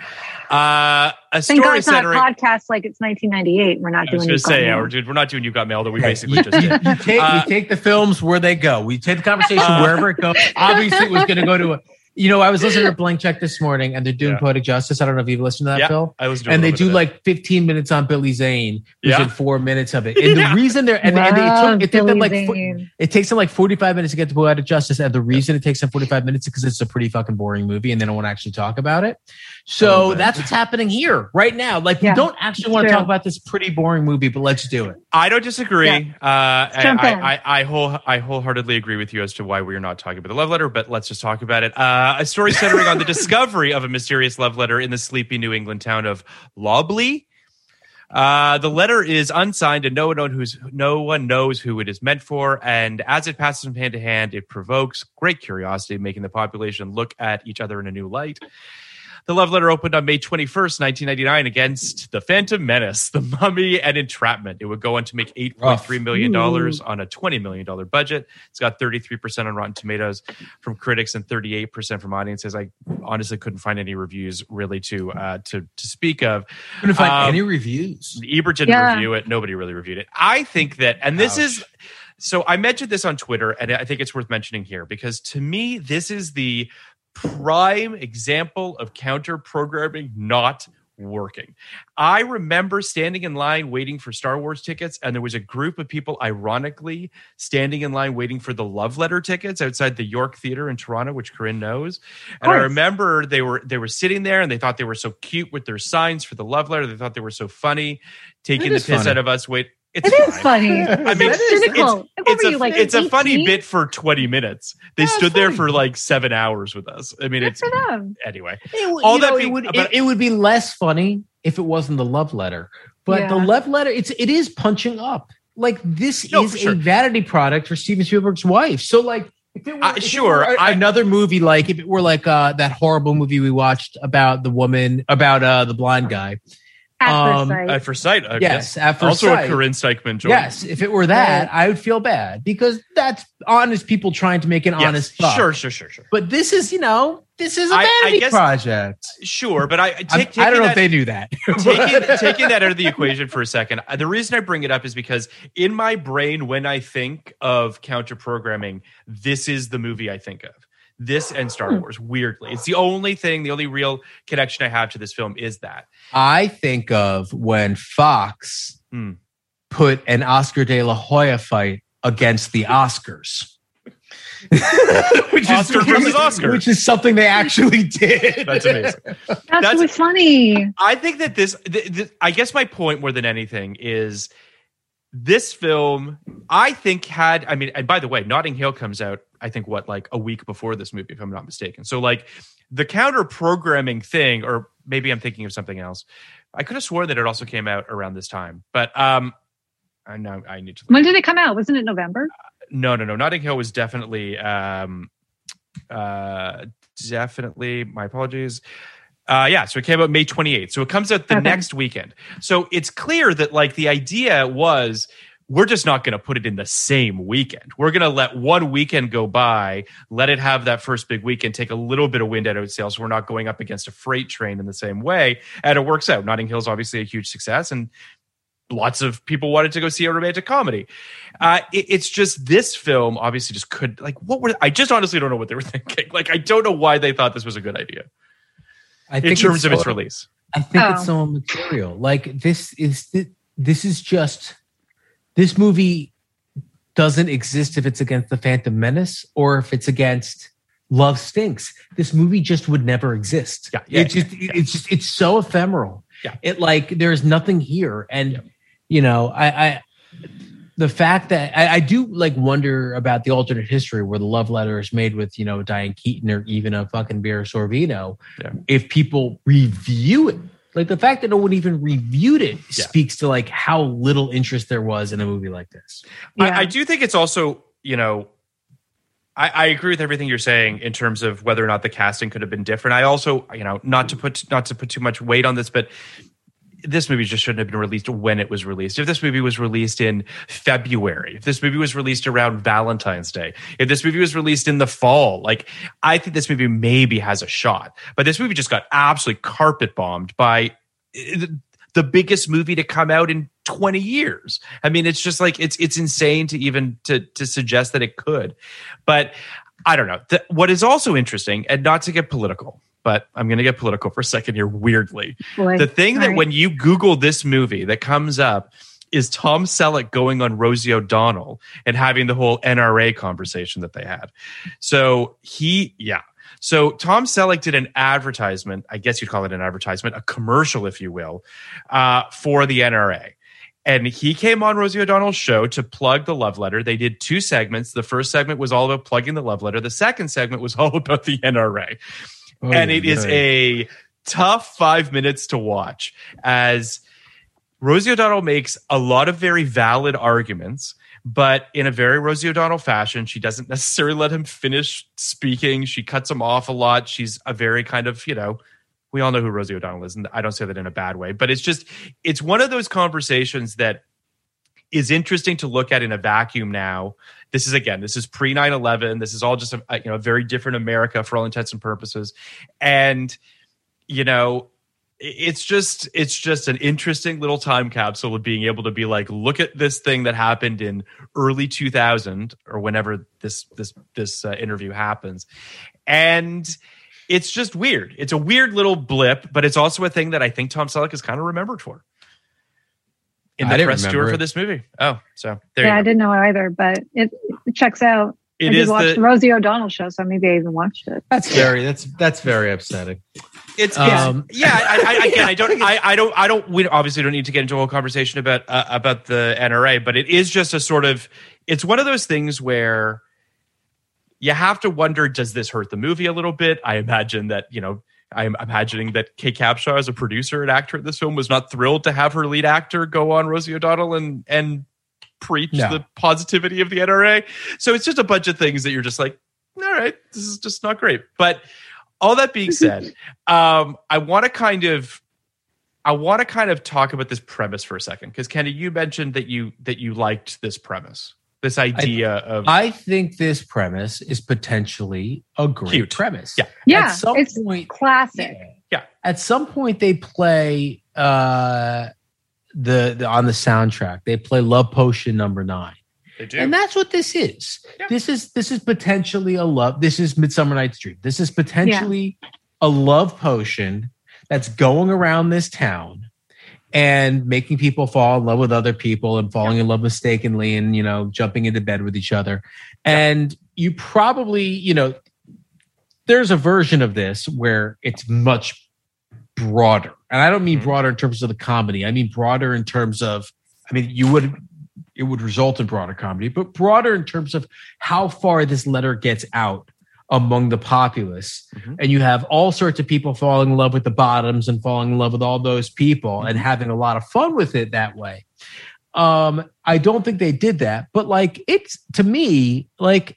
Uh, a Thank God story it's not a centering. podcast like it's 1998. We're not I was doing going to You've Got say, yeah, Mail. we're, dude, we're not doing you got mail that we Okay, basically you, just did. you- you take, Uh, we take the films where they go. We take the conversation Uh, wherever it goes. Obviously, it was going to go to a. You know, I was listening to *laughs* Blank Check this morning, and they're doing Yeah. Poetic Justice. I don't know if you've listened to that, Yeah, Phil. I listened to a and they little do bit of like 15 minutes on Billy Zane, who's Yeah. in four minutes of it. And *laughs* Yeah. the reason they're and, and Love it took, it took them Billy like fo- Zane. it takes them like 45 minutes to get to Poetic Justice. And the reason it takes them 45 minutes is because it's a pretty fucking boring movie and they don't want to actually talk about it. So bit. that's what's happening here right now. Like Yeah, we don't actually want to talk about this pretty boring movie, but let's do it. I don't disagree. Uh, I. I, I, I, whole, I wholeheartedly agree with you as to why we're not talking about the love letter, but let's just talk about it. Uh, a story centering on the *laughs* discovery of a mysterious love letter in the sleepy New England town of Lobley. Uh, the letter is unsigned and no one, knows who's, no one knows who it is meant for. And as it passes from hand to hand, it provokes great curiosity, making the population look at each other in a new light. The love letter opened on May 21st, 1999, against The Phantom Menace, The Mummy, and Entrapment. It would go on to make $8.3 million on a $20 million budget. It's got 33% on Rotten Tomatoes from critics and 38% from audiences. I honestly couldn't find any reviews really to uh, to to speak of. Couldn't find Um, any reviews. Ebert didn't Yeah. review it. Nobody really reviewed it. I think that, and this is, so I mentioned this on Twitter, and I think it's worth mentioning here because to me, this is the prime example of counter programming not working. I remember standing in line waiting for Star Wars tickets, and there was a group of people, ironically, standing in line waiting for the love letter tickets outside the York Theater in Toronto, which Corinne knows. And I remember they were they were sitting there and they thought they were so cute with their signs for the love letter. They thought they were so funny, taking the piss funny. out of us. Wait, it's It is funny. I mean, it's it's, cynical. What it's a you, like, it's a funny bit for twenty minutes. They Yeah, stood there funny. for like seven hours with us. I mean, Good it's for them. anyway. It, would- All that know, being- it would but- it, it would be less funny if it wasn't the love letter. But the love letter, it's it is punching up. Like this No, is sure. a vanity product for Steven Spielberg's wife. So like if it were, Uh, if it sure, were a- I- another movie, like if it were like uh, that horrible movie we watched about the woman about uh, the blind guy. At Um, first sight. At first sight, uh, Yes, at first also sight. a Corinne Steichman joint. Yes, if it were that, I would feel bad because that's honest people trying to make an Yes, honest buck. Sure, sure, sure, sure. But this is, you know, this is a I- I vanity guess- project. Sure, but I I'm- take, I don't know taking if they knew that. *laughs* taking, taking that out of the equation for a second, uh, the reason I bring it up is because in my brain, when I think of counter programming, this is the movie I think of. This and Star Hmm. Wars, weirdly. It's the only thing, the only real connection I have to this film is that. I think of when Fox Hmm. put an Oscar De La Hoya fight against the Oscars. *laughs* which Oscar versus Oscar. Which is something they actually did. *laughs* That's amazing. That's, that's- really funny. I think that this, th- th- I guess my point more than anything is this film, I think had, I mean, and by the way, Notting Hill comes out, I think, what, like a week before this movie, if I'm not mistaken. So, like, the counter programming thing, or maybe I'm thinking of something else. I could have sworn that it also came out around this time, but um, I know I need to. When did it come out? Wasn't it November? No, no, no. Notting Hill was definitely, um, uh, definitely. My apologies. Uh, yeah, so it came out May 28th. So it comes out the Okay. next weekend. So it's clear that like the idea was we're just not going to put it in the same weekend. We're going to let one weekend go by, let it have that first big weekend, take a little bit of wind out of its sails. So we're not going up against a freight train in the same way. And it works out. Notting Hill's obviously a huge success and lots of people wanted to go see a romantic comedy. Uh, it- it's just this film obviously just could like what were I just honestly don't know what they were *laughs* thinking. Like I don't know why they thought this was a good idea I think in terms it's of its release. I think Oh. it's so material. Like this is this is just this movie doesn't exist if it's against the Phantom Menace or if it's against Love Stinks. This movie just would never exist. Yeah, yeah, it just yeah, it's just it's so ephemeral. Yeah. It like there's nothing here. And Yeah. you know, I I the fact that I, I do like wonder about the alternate history where the love letter is made with, you know, Diane Keaton or even a fucking Mira Sorvino. Yeah. If people review it, like the fact that no one even reviewed it Yeah. speaks to like how little interest there was in a movie like this. Yeah. I, I do think it's also, you know, I, I agree with everything you're saying in terms of whether or not the casting could have been different. I also, you know, not to put not to put too much weight on this, but this movie just shouldn't have been released when it was released. If this movie was released in February, if this movie was released around Valentine's Day, if this movie was released in the fall, like I think this movie maybe has a shot. But this movie just got absolutely carpet bombed by uh, the biggest movie to come out in 20 years. I mean, it's just like it's it's insane to even to to suggest that it could. But I don't know. The, what is also interesting, and not to get political, but I'm going to get political for a second here. Weirdly, Boy, the thing that when you Google this movie that comes up is Tom Selleck going on Rosie O'Donnell and having the whole NRA conversation that they had. So he, yeah. So Tom Selleck did an advertisement, I guess you'd call it an advertisement, a commercial, if you will, uh, for the NRA. And he came on Rosie O'Donnell's show to plug the love letter. They did two segments. The first segment was all about plugging the love letter. The second segment was *laughs* all about the NRA. Oh, and it is a tough five minutes to watch as Rosie O'Donnell makes a lot of very valid arguments, but in a very Rosie O'Donnell fashion. She doesn't necessarily let him finish speaking. She cuts him off a lot. She's a very kind of, you know, we all know who Rosie O'Donnell is, and I don't say that in a bad way, but it's just, it's one of those conversations that is interesting to look at in a vacuum now. This is again, this is pre 9 11. This is all just a, you know, a very different America for all intents and purposes. And, you know, it's just it's just an interesting little time capsule of being able to be like look at this thing that happened in early 2000 or whenever this this this uh, interview happens and it's just weird it's a weird little blip but it's also a thing that i think tom selleck is kind of remembered for in I the didn't press tour remember for this movie oh so there yeah, I you go didn't know either, but it, it checks out. It I did is watch the- the, Rosie O'Donnell show, so maybe I even watched it. That's very that's that's very upsetting. It's, it's Um, yeah. I, I, again, I don't. *laughs* I, I don't. I don't. We obviously don't need to get into a whole conversation about uh, about the NRA, but it is just a sort of. It's one of those things where you have to wonder: Does this hurt the movie a little bit? I imagine that you know. I'm imagining that Kate Capshaw, as a producer and actor at this film, was not thrilled to have her lead actor go on Rosie O'Donnell and and preach No. the positivity of the NRA. So it's just a bunch of things that you're just like, all right, this is just not great. But all that being said, *laughs* um, I want to kind of I want to kind of talk about this premise for a second because Kenny, you mentioned that you that you liked this premise, this idea of I think this premise is potentially a great Cute. premise. Yeah. Yeah, At some it's point, classic. Yeah. At some point, they play uh, the, the on the soundtrack. They play "Love Potion" number nine, they do. and that's what this is. Yeah. This is this is potentially a love. This is Midsummer Night's Dream. This is potentially a love potion that's going around this town and making people fall in love with other people and falling in love mistakenly and you know jumping into bed with each other. And you probably you know there's a version of this where it's much broader. And i don't mean Mhm. broader in terms of the comedy. I mean broader in terms of i mean you would it would result in broader comedy but broader in terms of how far this letter gets out among the populace. Mhm. and you have all sorts of people falling in love with the bottoms and falling in love with all those people and having a lot of fun with it that way. Um i don't think they did that but like it's to me like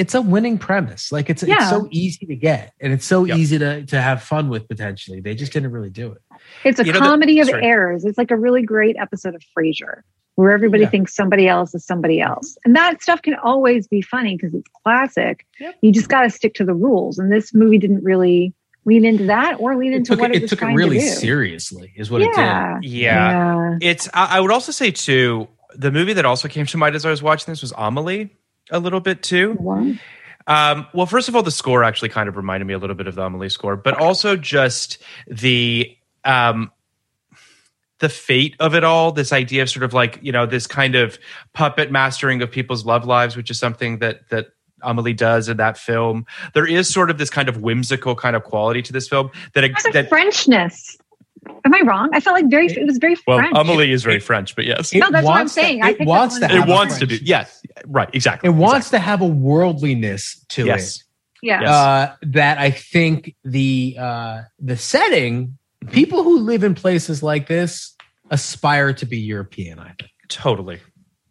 It's a winning premise like it's it's so easy to get and it's so Yep. easy to to have fun with potentially they just didn't really do it It's a You know, the- comedy of sorry. errors. It's like a really great episode of Frasier where everybody Yeah. thinks somebody else is somebody mm-hmm. else. And that stuff can always be funny because it's classic. Yep. You just got to stick to the rules. And this movie didn't really lean into that or lean it into took what it, it, it was took it trying really to do. seriously is what yeah. it did yeah. It's. I, I would also say too. The movie that also came to mind as I was watching this was Amelie, a little bit too. Um, well, first of all, the score actually kind of reminded me a little bit of the Amelie score, but also just the um, the fate of it all. This idea of sort of like you know this kind of puppet mastering of people's love lives, which is something that that Amelie does in that film. There is sort of this kind of whimsical kind of quality to this film that There's a that Frenchness. Am I wrong? I felt like very. It was very Well, French. Amelie is very French, but yes, No, that's what I'm saying. I it picked wants to on have it a wants to French- be. Yes, right, exactly. It wants to have a worldliness to Yes. it. yeah. Uh, that I think the uh, the setting, Mm-hmm. people who live in places like this aspire to be European. I think. totally.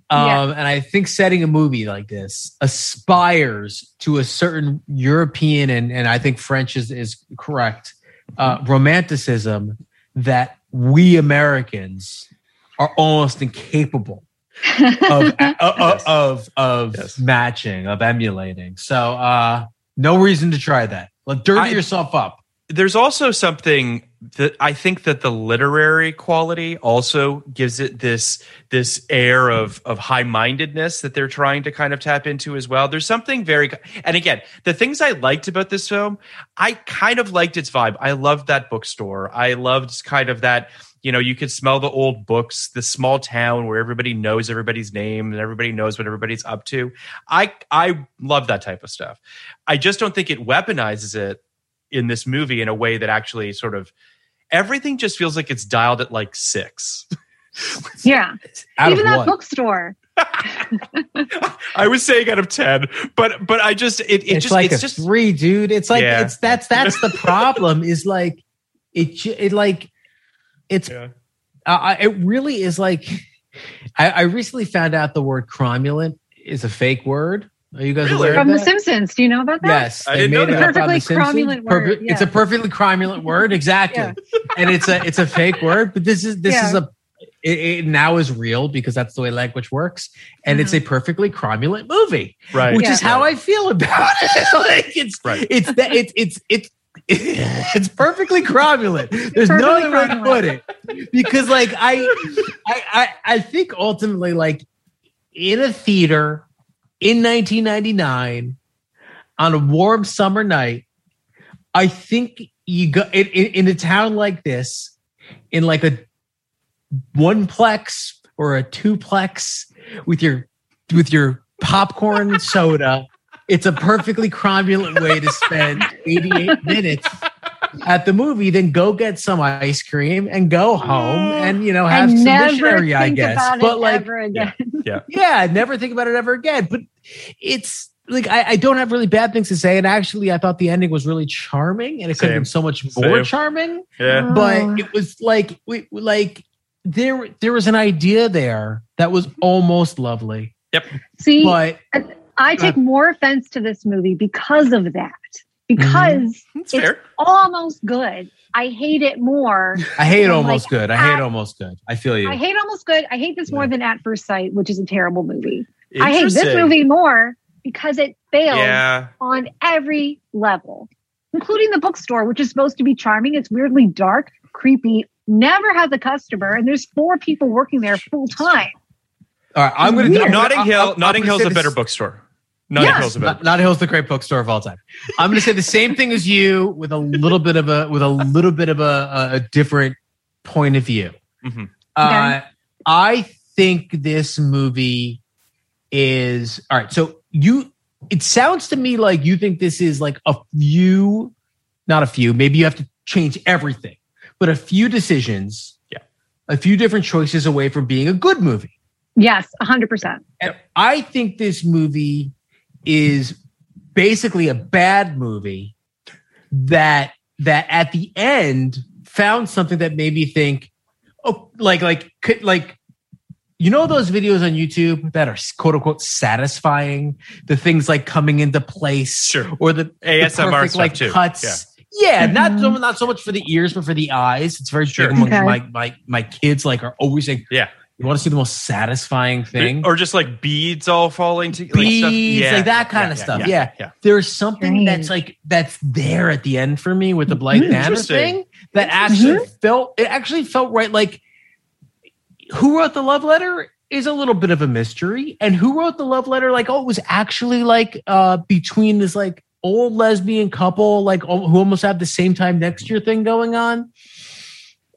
Um, Yeah. And I think setting a movie like this aspires to a certain European, and, and I think French is, is correct, uh, romanticism that we Americans are almost incapable of, *laughs* of, of, of Yes. matching, of emulating. So uh, no reason to try that. Like, dirty I- yourself up. There's also something that I think that the literary quality also gives it this this air of of high mindedness that they're trying to kind of tap into as well. There's something very and again the things I liked about this film, I kind of liked its vibe. I loved that bookstore. I loved kind of that you know you could smell the old books the small town where everybody knows everybody's name and everybody knows what everybody's up to i i love that type of stuff i just don't think it weaponizes it in this movie in a way that actually sort of everything just feels like it's dialed at like six *laughs* yeah. Out Even that what? bookstore. *laughs* i was saying out of 10 but but i just it, it it's just like it's a just three, dude. It's like Yeah. it's that's that's the problem. is like it. It like it's. Yeah. Uh, it really is like. I, I recently found out the word cromulent is a fake word. Are you guys Really? aware From of The? Simpsons. Do you know about that? Yes, I they didn't know it that. up The Perfectly Simpsons. cromulent word, Perfe- It's a perfectly cromulent word, exactly. Yeah. And it's a it's a fake word, but this is this is a it, it now is real because that's the way language works, and it's mm-hmm. a perfectly cromulent movie right which Yeah. is how I feel about *laughs* it. like it's Right. it's that it's it's *laughs* it's it's perfectly cromulent. There's no other way to put it because like I, I I I think ultimately like in a theater in 1999 on a warm summer night, I think you go in, in, in a town like this in like a one plex or a twoplex with your with your popcorn soda. It's a perfectly cromulent way to spend 88 minutes at the movie. Then go get some ice cream and go home mm. and you know have and some never missionary, I guess. But like, ever again. *laughs* yeah yeah, never think about it ever again. But it's like I, I don't have really bad things to say. And actually, I thought the ending was really charming, and it could have Same. been so much more Same. charming. yeah Oh. But it was like we like there there was an idea there that was almost lovely, Yep. See, but I take more offense to this movie because of that. Mm-hmm. Because that's it's fair almost good. I hate it more. *laughs* I hate almost like, good. I hate almost good. I feel you. I hate almost good. I hate this more than At First Sight, which is a terrible movie. I hate this movie more because it fails yeah on every level, including the bookstore, which is supposed to be charming. It's weirdly dark, creepy, never has a customer, and there's four people working there full time. All right, I'm gonna. Notting Hill I'm- I'm Notting gonna Hill's a better bookstore Notting Yes. Hill's a better Not, Notting Hill's the great bookstore of all time. I'm going to say the same thing as you with a little bit of a with a little bit of a, a, a different point of view. Mhm. Uh, I think this movie is all right. So you, it sounds to me like you think this is like a few, not a few. Maybe you have to change everything, but a few decisions, Yeah. a few different choices away from being a good movie. Yes, 100%. And I think this movie is basically a bad movie that that at the end found something that made me think, oh, like like could like you know those videos on YouTube that are quote unquote satisfying, the things like coming into place, Sure. or the, the ASMR perfect, stuff like too. cuts. Yeah, not Mhm. so not so much for the ears, but for the eyes. It's very Sure. big among Okay. my my my kids. Like are always saying, Yeah. You want to see the most satisfying thing, or just like beads all falling to beads, stuff. like, Yeah, that kind yeah, of yeah, stuff. yeah, Yeah, yeah. There's something Strange. that's like that's there at the end for me with the Black Banner Interesting. thing that actually felt it actually felt right. Like who wrote the love letter is a little bit of a mystery, and who wrote the love letter? Like oh, it was actually like uh between this like old lesbian couple, like who almost have the same time next year thing going on.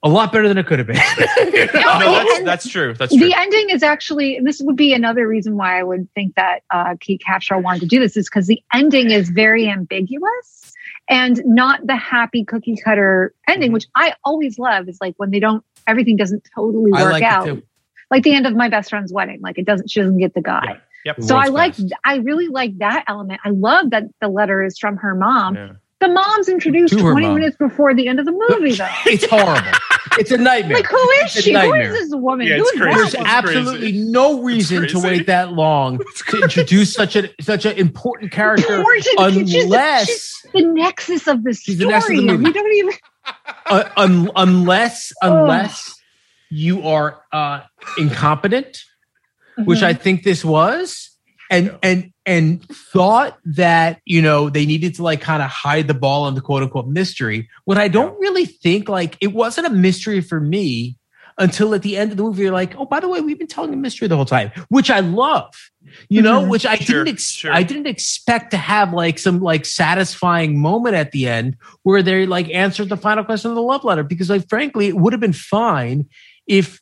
A lot better than it could have been. *laughs* You know? No, that's, that's true. That's true. The ending is actually, and this would be another reason why I would think that uh, Kate Capshaw wanted to do this, is because the ending is very ambiguous and not the happy cookie cutter ending, Mm-hmm. which I always love is like when they don't, everything doesn't totally work like out. Like the end of my best friend's wedding, like it doesn't, she doesn't get the guy. Yep. So I like. I really like that element. I love that the letter is from her mom. Yeah. The mom's introduced 20 mom. minutes before the end of the movie, though. *laughs* It's horrible. It's a nightmare. Like, who is It's she? Who nightmare. this woman? Yeah, Who it's is crazy. There's absolutely no reason to wait that long *laughs* to introduce such a such an important character, Important. She's the- unless she's the nexus of the She's story. the nexus of the movie. we don't even. uh, un, unless unless you are uh, incompetent, which Mm-hmm. I think this was, and and and thought that you know they needed to like kind of hide the ball on the quote unquote mystery. When I don't really think like it wasn't a mystery for me until at the end of the movie, you're like, oh, by the way, we've been telling a mystery the whole time, which I love. You know, Mhm. which I Sure, didn't ex- sure. I didn't expect to have like some like satisfying moment at the end where they like answered the final question of the love letter because like frankly it would have been fine if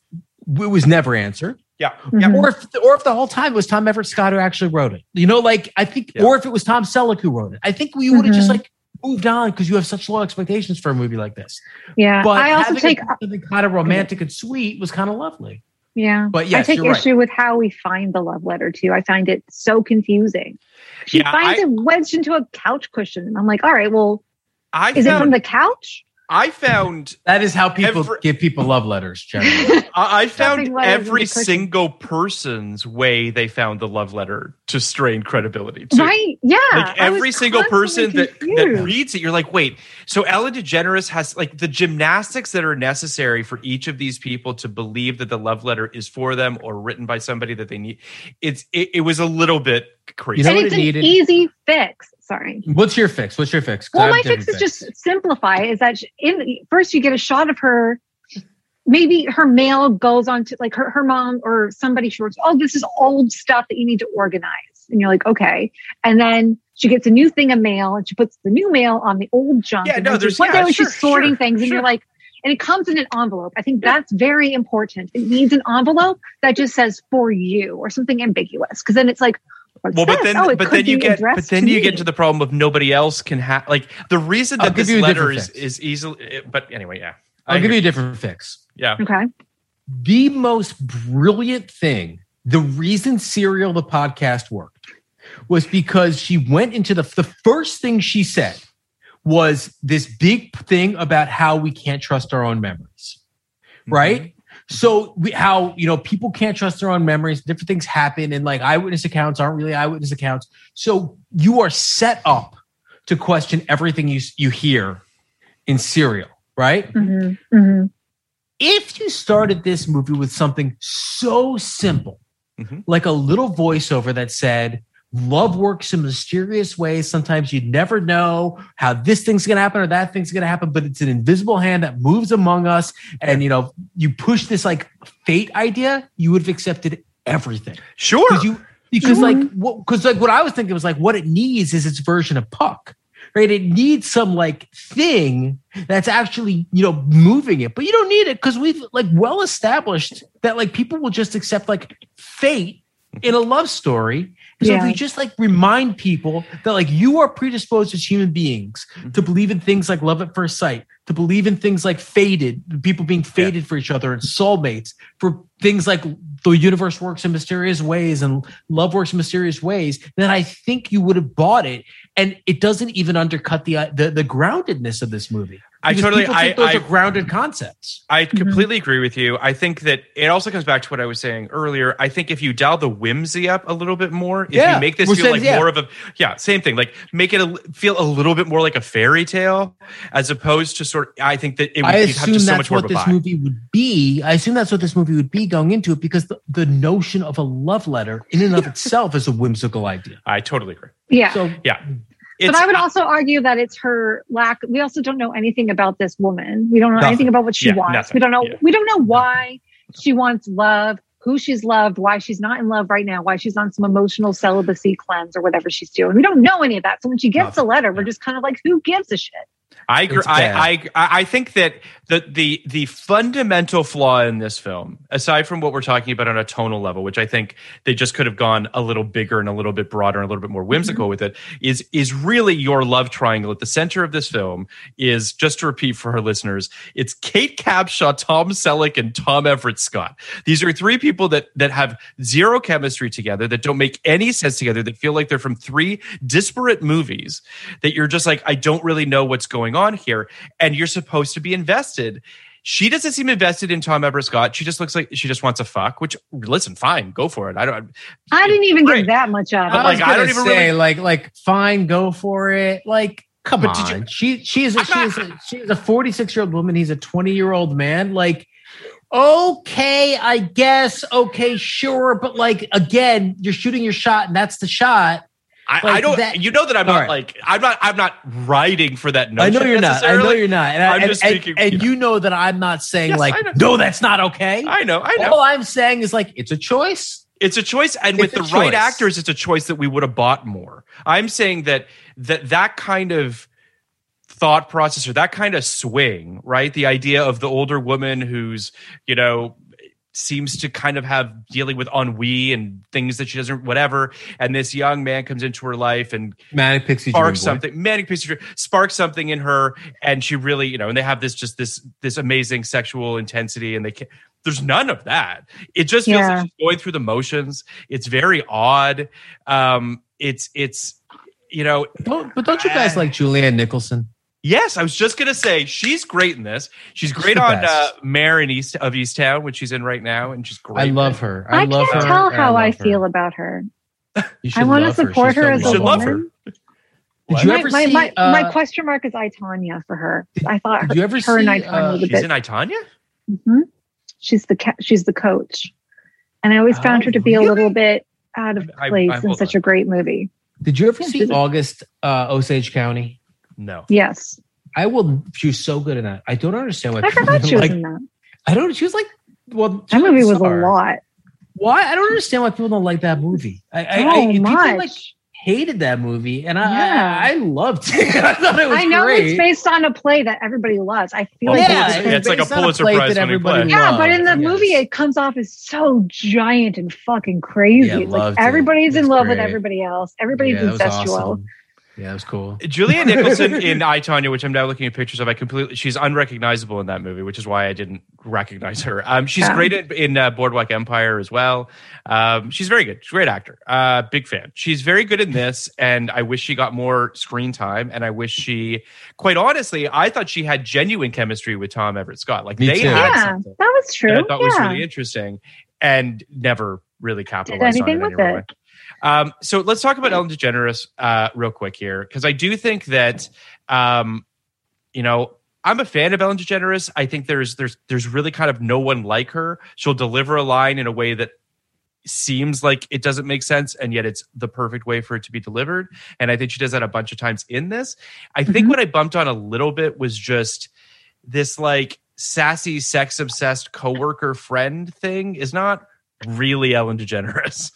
it was never answered Yeah. Mhm. or if or if the whole time it was Tom Everett Scott who actually wrote it. You know, like I think, Yeah. or if it was Tom Selleck who wrote it. I think we would have just Mhm. like moved on because you have such low expectations for a movie like this. Yeah. But I also take. something kind of romantic and sweet was kind of lovely. Yeah. But yes, I take you're right. issue with how we find the love letter too. I find it so confusing. She Yeah, finds I- it wedged into a couch cushion. I'm like, all right, well, I is it from the couch? I found That is how people Every- give people love letters, generally. *laughs* I I found every single person's way they found the love letter to strain credibility. Too. Right? Yeah. Like every single constantly person that, that reads it, you're like, wait. So Ellen DeGeneres has like the gymnastics that are necessary for each of these people to believe that the love letter is for them or written by somebody that they need. It's it, it was a little bit crazy. You know and what it's it an needed? easy fix. Sorry. What's your fix? What's your fix? Well, my fix different is just simplify. Is that in first you get a shot of her. Maybe her mail goes on to like her, her mom or somebody she works. Oh, this is old stuff that you need to organize, and you're like, okay. And then she gets a new thing of mail, and she puts the new mail on the old junk. Yeah, and no, then there's- one yeah, day when sure, she's sorting sure, things, and sure. you're like, and it comes in an envelope. I think that's very important. It needs an envelope that just says for you or something ambiguous, because then it's like. What's well, but then, Oh, but then you get, but then you me. get to the problem of nobody else can have like the reason I'll that give this letter is fix. is easily. But anyway, yeah, I I'll give hear- you a different fix. yeah. Okay. the most brilliant thing, the reason Serial the podcast worked was because she went into the the first thing she said was this big thing about how we can't trust our own memories. Mm-hmm. Right? So we, how you know people can't trust their own memories, different things happen, and like eyewitness accounts aren't really eyewitness accounts. So you are set up to question everything you you hear in Serial, right? hmm hmm if you started this movie with something so simple, Mhm. like a little voiceover that said, Love works in mysterious ways. Sometimes you never know how this thing's going to happen or that thing's going to happen, but it's an invisible hand that moves among us. And, you know, you push this like fate idea, you would have accepted everything. Sure. Because you, because like, what, because like what I was thinking was like, what it needs is its version of Puck, right? It needs some like thing that's actually, you know, moving it, but you don't need it because we've like well established that like people will just accept like fate in a love story. So if Yeah. we just like remind people that like you are predisposed as human beings mm-hmm. to believe in things like love at first sight, to believe in things like fated, people being fated for each other and soulmates, for things like the universe works in mysterious ways and love works in mysterious ways, then I think you would have bought it. And it doesn't even undercut the uh, the, the groundedness of this movie. I totally- think I- those I- are grounded concepts. I completely agree with you. I think that it also comes back to what I was saying earlier. I think if you dial the whimsy up a little bit more, if Yeah. you make this We're feel saying- like yeah. more of a yeah, same thing. Like make it a, feel a little bit more like a fairy tale, as opposed to sort. I think that it would I have assume just so that's much more what of a this vibe. movie would be. I assume that's what this movie would be going into it because the, the notion of a love letter in and of itself is a whimsical idea. I totally agree. Yeah. So Yeah, but I would also argue that it's her lack. We also don't know anything about this woman. We don't know Nothing. anything about what she Yeah, wants. nothing. We don't know. Yeah. We don't know why she wants love, who she's loved, why she's not in love right now, why she's on some emotional celibacy cleanse or whatever she's doing. We don't know any of that. So when she gets Nothing. the letter, we're just kind of like, who gives a shit? I agree. I. I I think that the the the fundamental flaw in this film, aside from what we're talking about on a tonal level, which I think they just could have gone a little bigger and a little bit broader and a little bit more whimsical mm-hmm. with it, is is really your love triangle at the center of this film. Is just to repeat for our listeners, it's Kate Capshaw, Tom Selleck, and Tom Everett Scott. These are three people that that have zero chemistry together, that don't make any sense together, that feel like they're from three disparate movies. That you're just like, I don't really know what's going on here, and you're supposed to be invested. She doesn't seem invested in Tom Everett Scott. She just looks like she just wants a fuck. Which, listen, fine, go for it. I don't. I didn't even Great. get that much out of it. like, I don't even say really- like like fine, go for it. Like come But did you- on, she she is a, I'm she is a, she is a forty six year old woman. He's a twenty year old man. Like okay, I guess okay, sure, but like again, you're shooting your shot, and that's the shot. I, Like I don't. that- you know that I'm not right. like I'm not. I'm not writing for that. I know you're not. I know you're not. And, I, I'm and, just and- speaking. and you know. you know that I'm not saying Yes, like no, that's not okay. I know. I know. All I'm saying is like it's a choice. It's a choice, and with the a right actors, it's a choice that we would have bought more. I'm saying that that that kind of thought process or that kind of swing, right? The idea of the older woman who's, you know, seems to kind of have dealing with ennui and things that she doesn't whatever and this young man comes into her life and Manic pixie Dream sparks Boy. something manic pixie dream sparks something in her and she really you know and they have this just this this amazing sexual intensity and they can't there's none of that it just feels Yeah. like she's going through the motions it's very odd um it's it's you know Don't, but don't you guys *sighs* like Julianne Nicholson? Yes i was just gonna say she's great in this she's great the on uh best. Mare in east of easttown which she's in right now and she's great I love her. I, I, love can't her. tell and how I, love her. feel about her. I want to love her. support her, as a should love woman. her Did you my, ever my, see? my, uh, my question mark is I Tonya for her. I thought her, you ever her and see, I Tonya uh, she's bit. in i tonya Mhm. She's the ca- she's the coach, and I always found Oh, her to be a little bit out of I- I- place I- in such on. a great movie. Did you ever Yeah, see August uh, Osage County? No Yes, I will. She was so good in that. I don't understand why. I people forgot she was like. in that. I don't. She was like. Well, she That movie was a lot. Why? I don't understand why people don't like that movie. I, I, So I people like hated that movie, and I, Yeah. I, I *laughs* loved it. I thought it was I know great. it's based on a play that everybody loves. I feel Well, like yeah, it's- Pulitzer- it's like a based on Pulitzer play Prize that winning everybody play. yeah, loved, but in the yes. movie, it comes off as so giant and fucking crazy. Yeah, like everybody's It in was love with everybody else. Everybody's Yeah, incestual. awesome. Yeah, it was cool. Julia *laughs* Nicholson in I Tonya, which I'm now looking at pictures of, I completely she's unrecognizable in that movie, which is why I didn't recognize her. Um, she's Yeah. great in, in uh, Boardwalk Empire as well. Um, she's very good. She's a great actor. Uh, big fan. She's very good in this, and I wish she got more screen time. And I wish she, quite honestly, I thought she had genuine chemistry with Tom Everett Scott. Like Me they too. had Yeah, something that was true. that I thought was really interesting, and never really capitalized on anything it with anyway. it. Um, so let's talk about Ellen DeGeneres uh, real quick here, because I do think that, um, you know, I'm a fan of Ellen DeGeneres. I think there's there's there's really kind of no one like her. She'll deliver a line in a way that seems like it doesn't make sense, and yet it's the perfect way for it to be delivered. And I think she does that a bunch of times in this. I think Mhm. what I bumped on a little bit was just this like sassy, sex obsessed coworker friend thing is not really Ellen DeGeneres.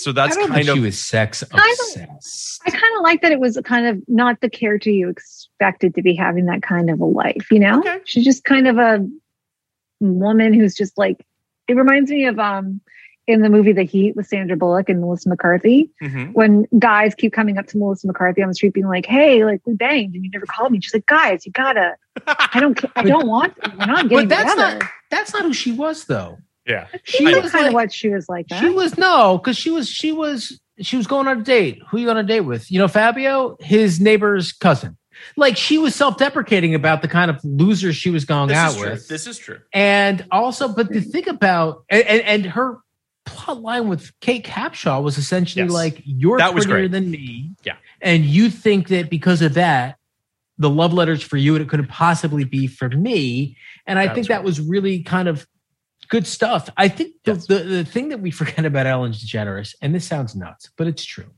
So that's I don't kind think of she was sex I obsessed. I kind of like that it was kind of not the character you expected to be having that kind of a life, you know? Okay. She's just kind of a woman who's just like, it reminds me of um in the movie The Heat with Sandra Bullock and Melissa McCarthy, Mhm. when guys keep coming up to Melissa McCarthy on the street being like, Hey, like we banged and you never called me. She's like, guys, you gotta, I don't, I *laughs* don't want, we're not getting But that's together. not that's not who she was though. Yeah. She I was know. kind of what she was like that. She was no, because she was she was she was going on a date. Who you on a date with? You know, Fabio, his neighbor's cousin. Like she was self-deprecating about the kind of loser she was going This out is true. with. This is true. and also, but the thing about and, and, and her plot line with Kate Capshaw was essentially Yes. like you're That was prettier great. than me. Yeah. And you think that because of that, the love letters for you and it couldn't possibly be for me. And I That think was that right. was really kind of good stuff. I think the, Yes. the, the thing that we forget about Ellen DeGeneres, and this sounds nuts, but it's true,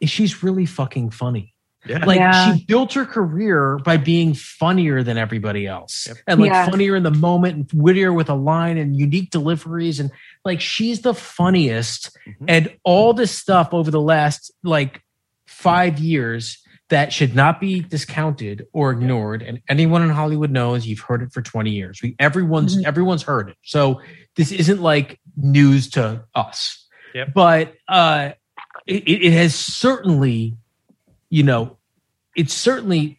is she's really fucking funny. Yeah. Like Yeah. she built her career by being funnier than everybody else, Yep. and like Yeah. funnier in the moment, and wittier with a line, and unique deliveries, and like she's the funniest. Mhm. And all this stuff over the last like five years that should not be discounted or ignored. And anyone in Hollywood knows you've heard it for 20 years. We everyone's Mhm. everyone's heard it. So this isn't like news to us. Yep. But uh it, it it has certainly, you know, it's certainly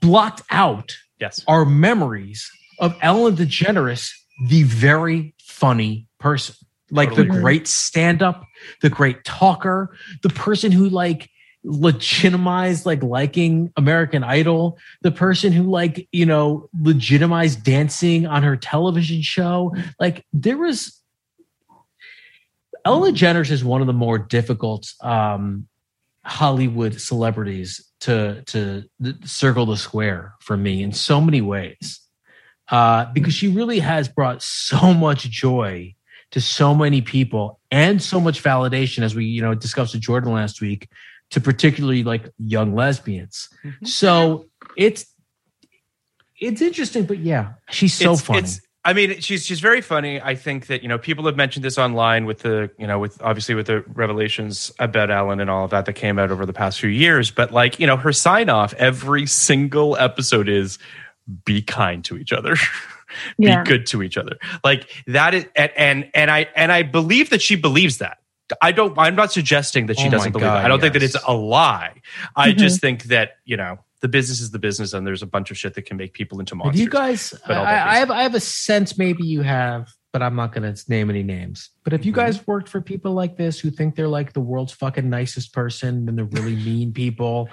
blocked out Yes. our memories of Ellen DeGeneres, the very funny person, like Totally the agree. great stand up, the great talker, the person who like legitimized like liking American Idol, the person who like, you know, legitimized dancing on her television show. Like there was Ellen DeGeneres is one of the more difficult um Hollywood celebrities to to circle the square for me in so many ways, uh, because she really has brought so much joy to so many people and so much validation, as we you know discussed with Jordan last week, to particularly like young lesbians. Mm-hmm. So it's it's interesting, but yeah, she's so It's- funny. it's- I mean, she's she's very funny. I think that you know people have mentioned this online with the you know with obviously with the revelations about Ellen and all of that that came out over the past few years. But like you know, her sign off every single episode is be kind to each other. *laughs* be Yeah. good to each other. Like that is and, and and I and I believe that she believes that. I don't I'm not suggesting that she Oh doesn't believe God, it. I don't think that it's a lie. I Mhm. just think that, you know, the business is the business and there's a bunch of shit that can make people into monsters. Have you guys, I, I have, I have a sense maybe you have, but I'm not going to name any names. But if you Mm-hmm. guys worked for people like this who think they're like the world's fucking nicest person and they're really mean people,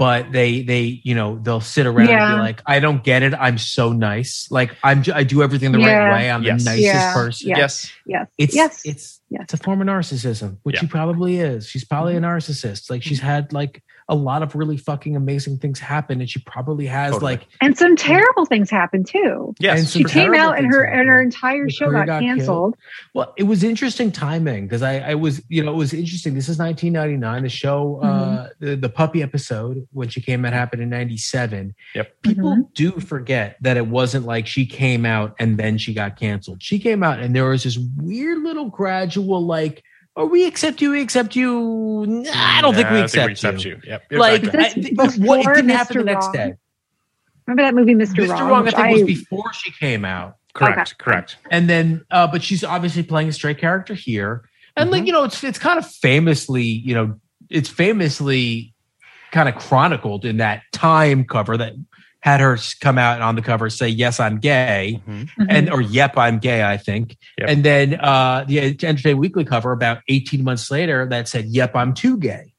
but they they you know they'll sit around and be like, I don't get it. I'm so nice. Like I'm j- I do everything the Yeah. right way. I'm Yes. the nicest Yeah. person. Yeah. Yes. Yes. It's yes. it's Yes. it's a form of narcissism, which Yeah. she probably is. She's probably a narcissist. Like she's mm-hmm. had like a lot of really fucking amazing things happen, and she probably has Totally. like and some terrible things happen too. Yes. And She came out and her happen. and her entire Her show career got, got killed. canceled. Well, it was interesting timing because I, I was, you know, it was interesting. This is 1999. The show, uh, the, the puppy episode when she came out happened in 97. Yep. People Mhm. do forget that it wasn't like she came out and then she got canceled. She came out and there was this weird little gradual, like, oh, we accept you, we accept you. Nah, I don't think Nah, we I accept, you. you. Yep. Like, exactly. I, This what, it before didn't happen the Mr. next Wrong? day. Remember that movie, Mr. Mr. Wrong? Wrong, I which think, was before she came out. correct. Correct. and then uh but she's obviously playing a straight character here and like you know it's it's kind of famously you know it's famously kind of chronicled in that time cover that had her come out on the cover say yes i'm gay Mhm. and or yep i'm gay i think Yep. and then uh the entertainment weekly cover about 18 months later that said yep i'm too gay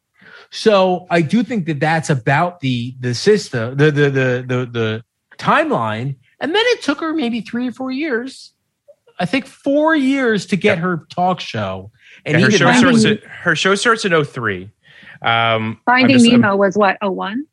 so i do think that that's about the the system the the the the, the timeline and then it took her maybe three or four years i think four years to get Yep. her talk show and And her show starts at, her show starts in 03. Um Finding just- I'm- Nemo was what? Oh one.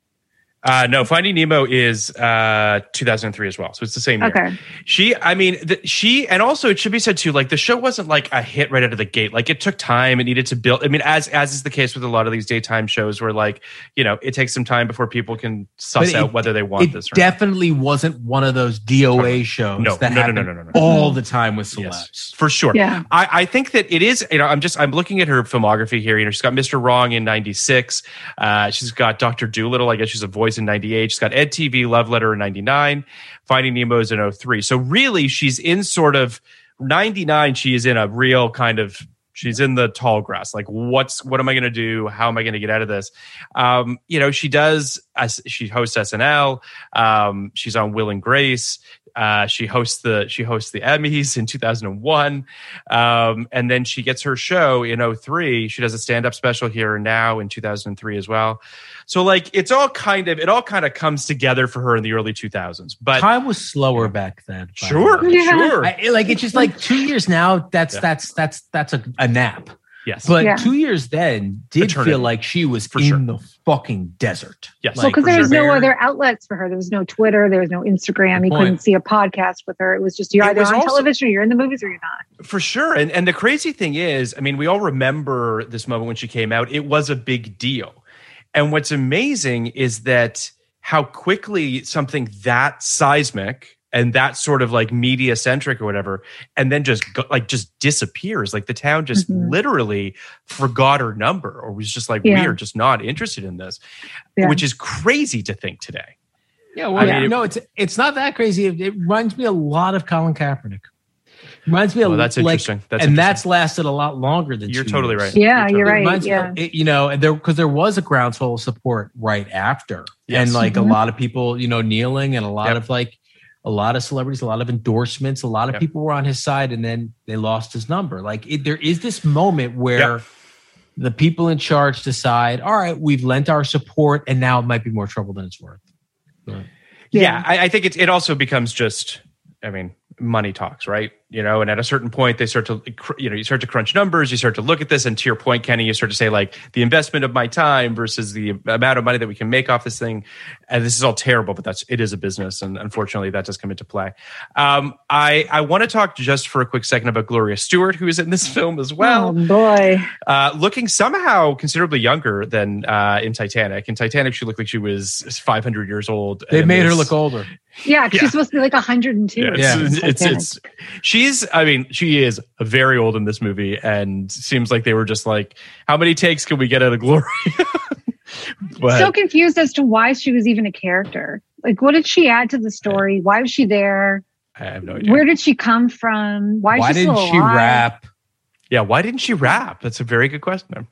Uh, no, Finding Nemo is uh, 2003 as well, so it's the same year. Okay. She, I mean, the, she, and also it should be said too. Like the show wasn't like a hit right out of the gate. Like it took time. It needed to build. I mean, as as is the case with a lot of these daytime shows, where like you know it takes some time before people can suss But out whether they want it this. Or not. definitely wasn't one of those DOA shows No, that no, no, happen no, no, no, no. all the time with celebs. Yes, for sure. Yeah. I, I think that it is, you know, I'm just, I'm looking at her filmography here. You know, she's got Mr. Wrong in 96. Uh, she's got Dr. Dolittle. I guess she's a voice in 98. She's got Ed TV Love Letter in 99. Finding Nemo is in 03. So really she's in sort of 99. She is in a real kind of, she's in the tall grass. Like what's, what am I going to do? How am I going to get out of this? Um, you know, she does, she hosts SNL. Um, she's on Will and Grace. Uh, she hosts the she hosts the Emmys in 2001, um, and then she gets her show in 03. She does a stand up special here and now in 2003 as well. So like it's all kind of it all kind of comes together for her in the early 2000s. But Time was slower back then. sure. Yeah. sure, I, like it's just like two years now. That's Yeah. that's that's that's a, a nap. yes, But Yeah. two years then did Eternity. feel like she was For in sure. the fucking desert. Yes. Well, because there was no other outlets for her. There was no Twitter. There was no Instagram. You point. couldn't see a podcast with her. It was just you're It either on also- television or you're in the movies or you're not. For sure. And and the crazy thing is, I mean, we all remember this moment when she came out. It was a big deal. And what's amazing is that how quickly something that seismic and that sort of like media centric or whatever, and then just go, like just disappears. Like the town just Mhm. literally forgot her number, or was just like, Yeah. we are just not interested in this, Yeah. which is crazy to think today. Yeah, well, I mean, it- no, it's it's not that crazy. It, it reminds me a lot of Colin Kaepernick. Reminds me Well, of that's like, interesting. That's and interesting. that's lasted a lot longer than You're two totally years. right. Yeah, You're you're right. reminds me Yeah. of- it- you know, and there because there was a groundswell of support right after, Yes. and like Mhm. a lot of people, you know, kneeling, and a lot Yep. of like a lot of celebrities, a lot of endorsements, a lot of Yep. people were on his side, and then they lost his number. Like it, there is this moment where. Yep. The people in charge decide, all right, we've lent our support, and now it might be more trouble than it's worth. yeah, Yeah. I, I think it it also becomes just i mean money talks right you know and at a certain point they start to you know you start to crunch numbers you start to look at this and to your point kenny you start to say like the investment of my time versus the amount of money that we can make off this thing and this is all terrible but that's it is a business and unfortunately that does come into play um, i i want to talk just for a quick second about gloria stuart who is in this *laughs* film as well oh boy. uh, looking somehow considerably younger than uh, in Titanic. In Titanic, she looked like she was 500 years old. They And made her look older. Yeah, 'cause Yeah. she's supposed to be like 102. Yeah, or it's, something. it's, it's, she's, I mean, she is very old in this movie and seems like they were just like, how many takes can we get out of Glory? *laughs* but so confused as to why she was even a character. Like, what did she add to the story? Why was she there? I have no idea. Where did she come from? Why, Why she didn't still she rap? Yeah, why didn't she rap? That's a very good question.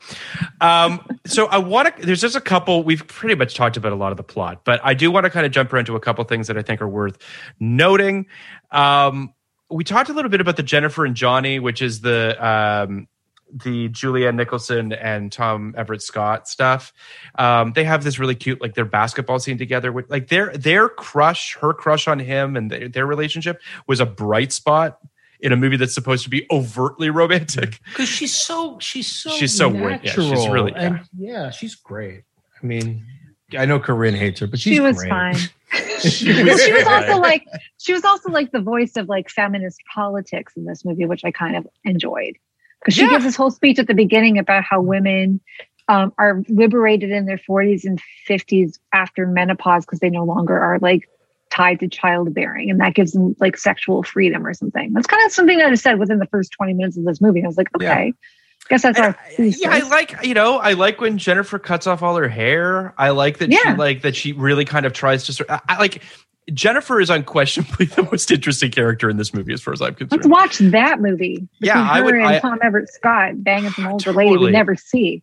Um, so I want to. There's just a couple. We've pretty much talked about a lot of the plot, but I do want to kind of jump around to a couple things that I think are worth noting. Um, we talked a little bit about the Jennifer and Johnny, which is the um, the Julianne Nicholson and Tom Everett Scott stuff. Um, they have this really cute, like their basketball scene together. With, like their their crush, her crush on him, and their, their relationship was a bright spot in a movie that's supposed to be overtly romantic. *laughs* because she's so she's so She's so weird. Yeah, natural. she's really- and yeah, she's great. I mean, I know Corinne hates her, but she's she was great. fine. She was she was *laughs* also like she was also like the voice of like feminist politics in this movie, which I kind of enjoyed because she Yeah. gives this whole speech at the beginning about how women um, are liberated in their 40s and 50s after menopause because they no longer are like tied to childbearing, and that gives them like sexual freedom or something. That's kind of something that is said within the first 20 minutes of this movie. I was like, Yeah. Guess that's our thesis. yeah, I like you know, I like when Jennifer cuts off all her hair. I like that Yeah. she like that she really kind of tries to. sort- I, I like Jennifer is unquestionably *laughs* the most interesting character in this movie, as far as I'm concerned. Let's watch that movie. Yeah, I would- And I- Tom Everett Scott banging some older lady Totally. we never see.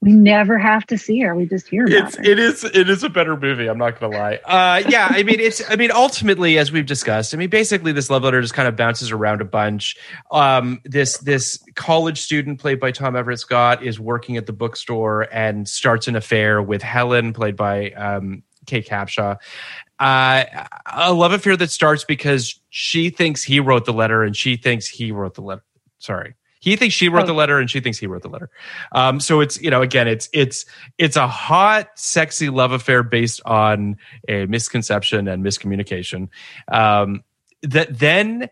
We never have to see her. We just hear about it's her. it is it is a better movie. I'm not gonna lie. Uh, yeah, I mean it's I mean ultimately as we've discussed. I mean basically this love letter just kind of bounces around a bunch. Um, this this college student played by Tom Everett Scott is working at the bookstore and starts an affair with Helen played by um, Kate Capshaw. Uh, a love affair that starts because she thinks he wrote the letter and she thinks he wrote the letter. Sorry. He thinks she wrote Oh. the letter and she thinks he wrote the letter. Um, so it's you know again it's it's it's a hot, sexy love affair based on a misconception and miscommunication. Um, that then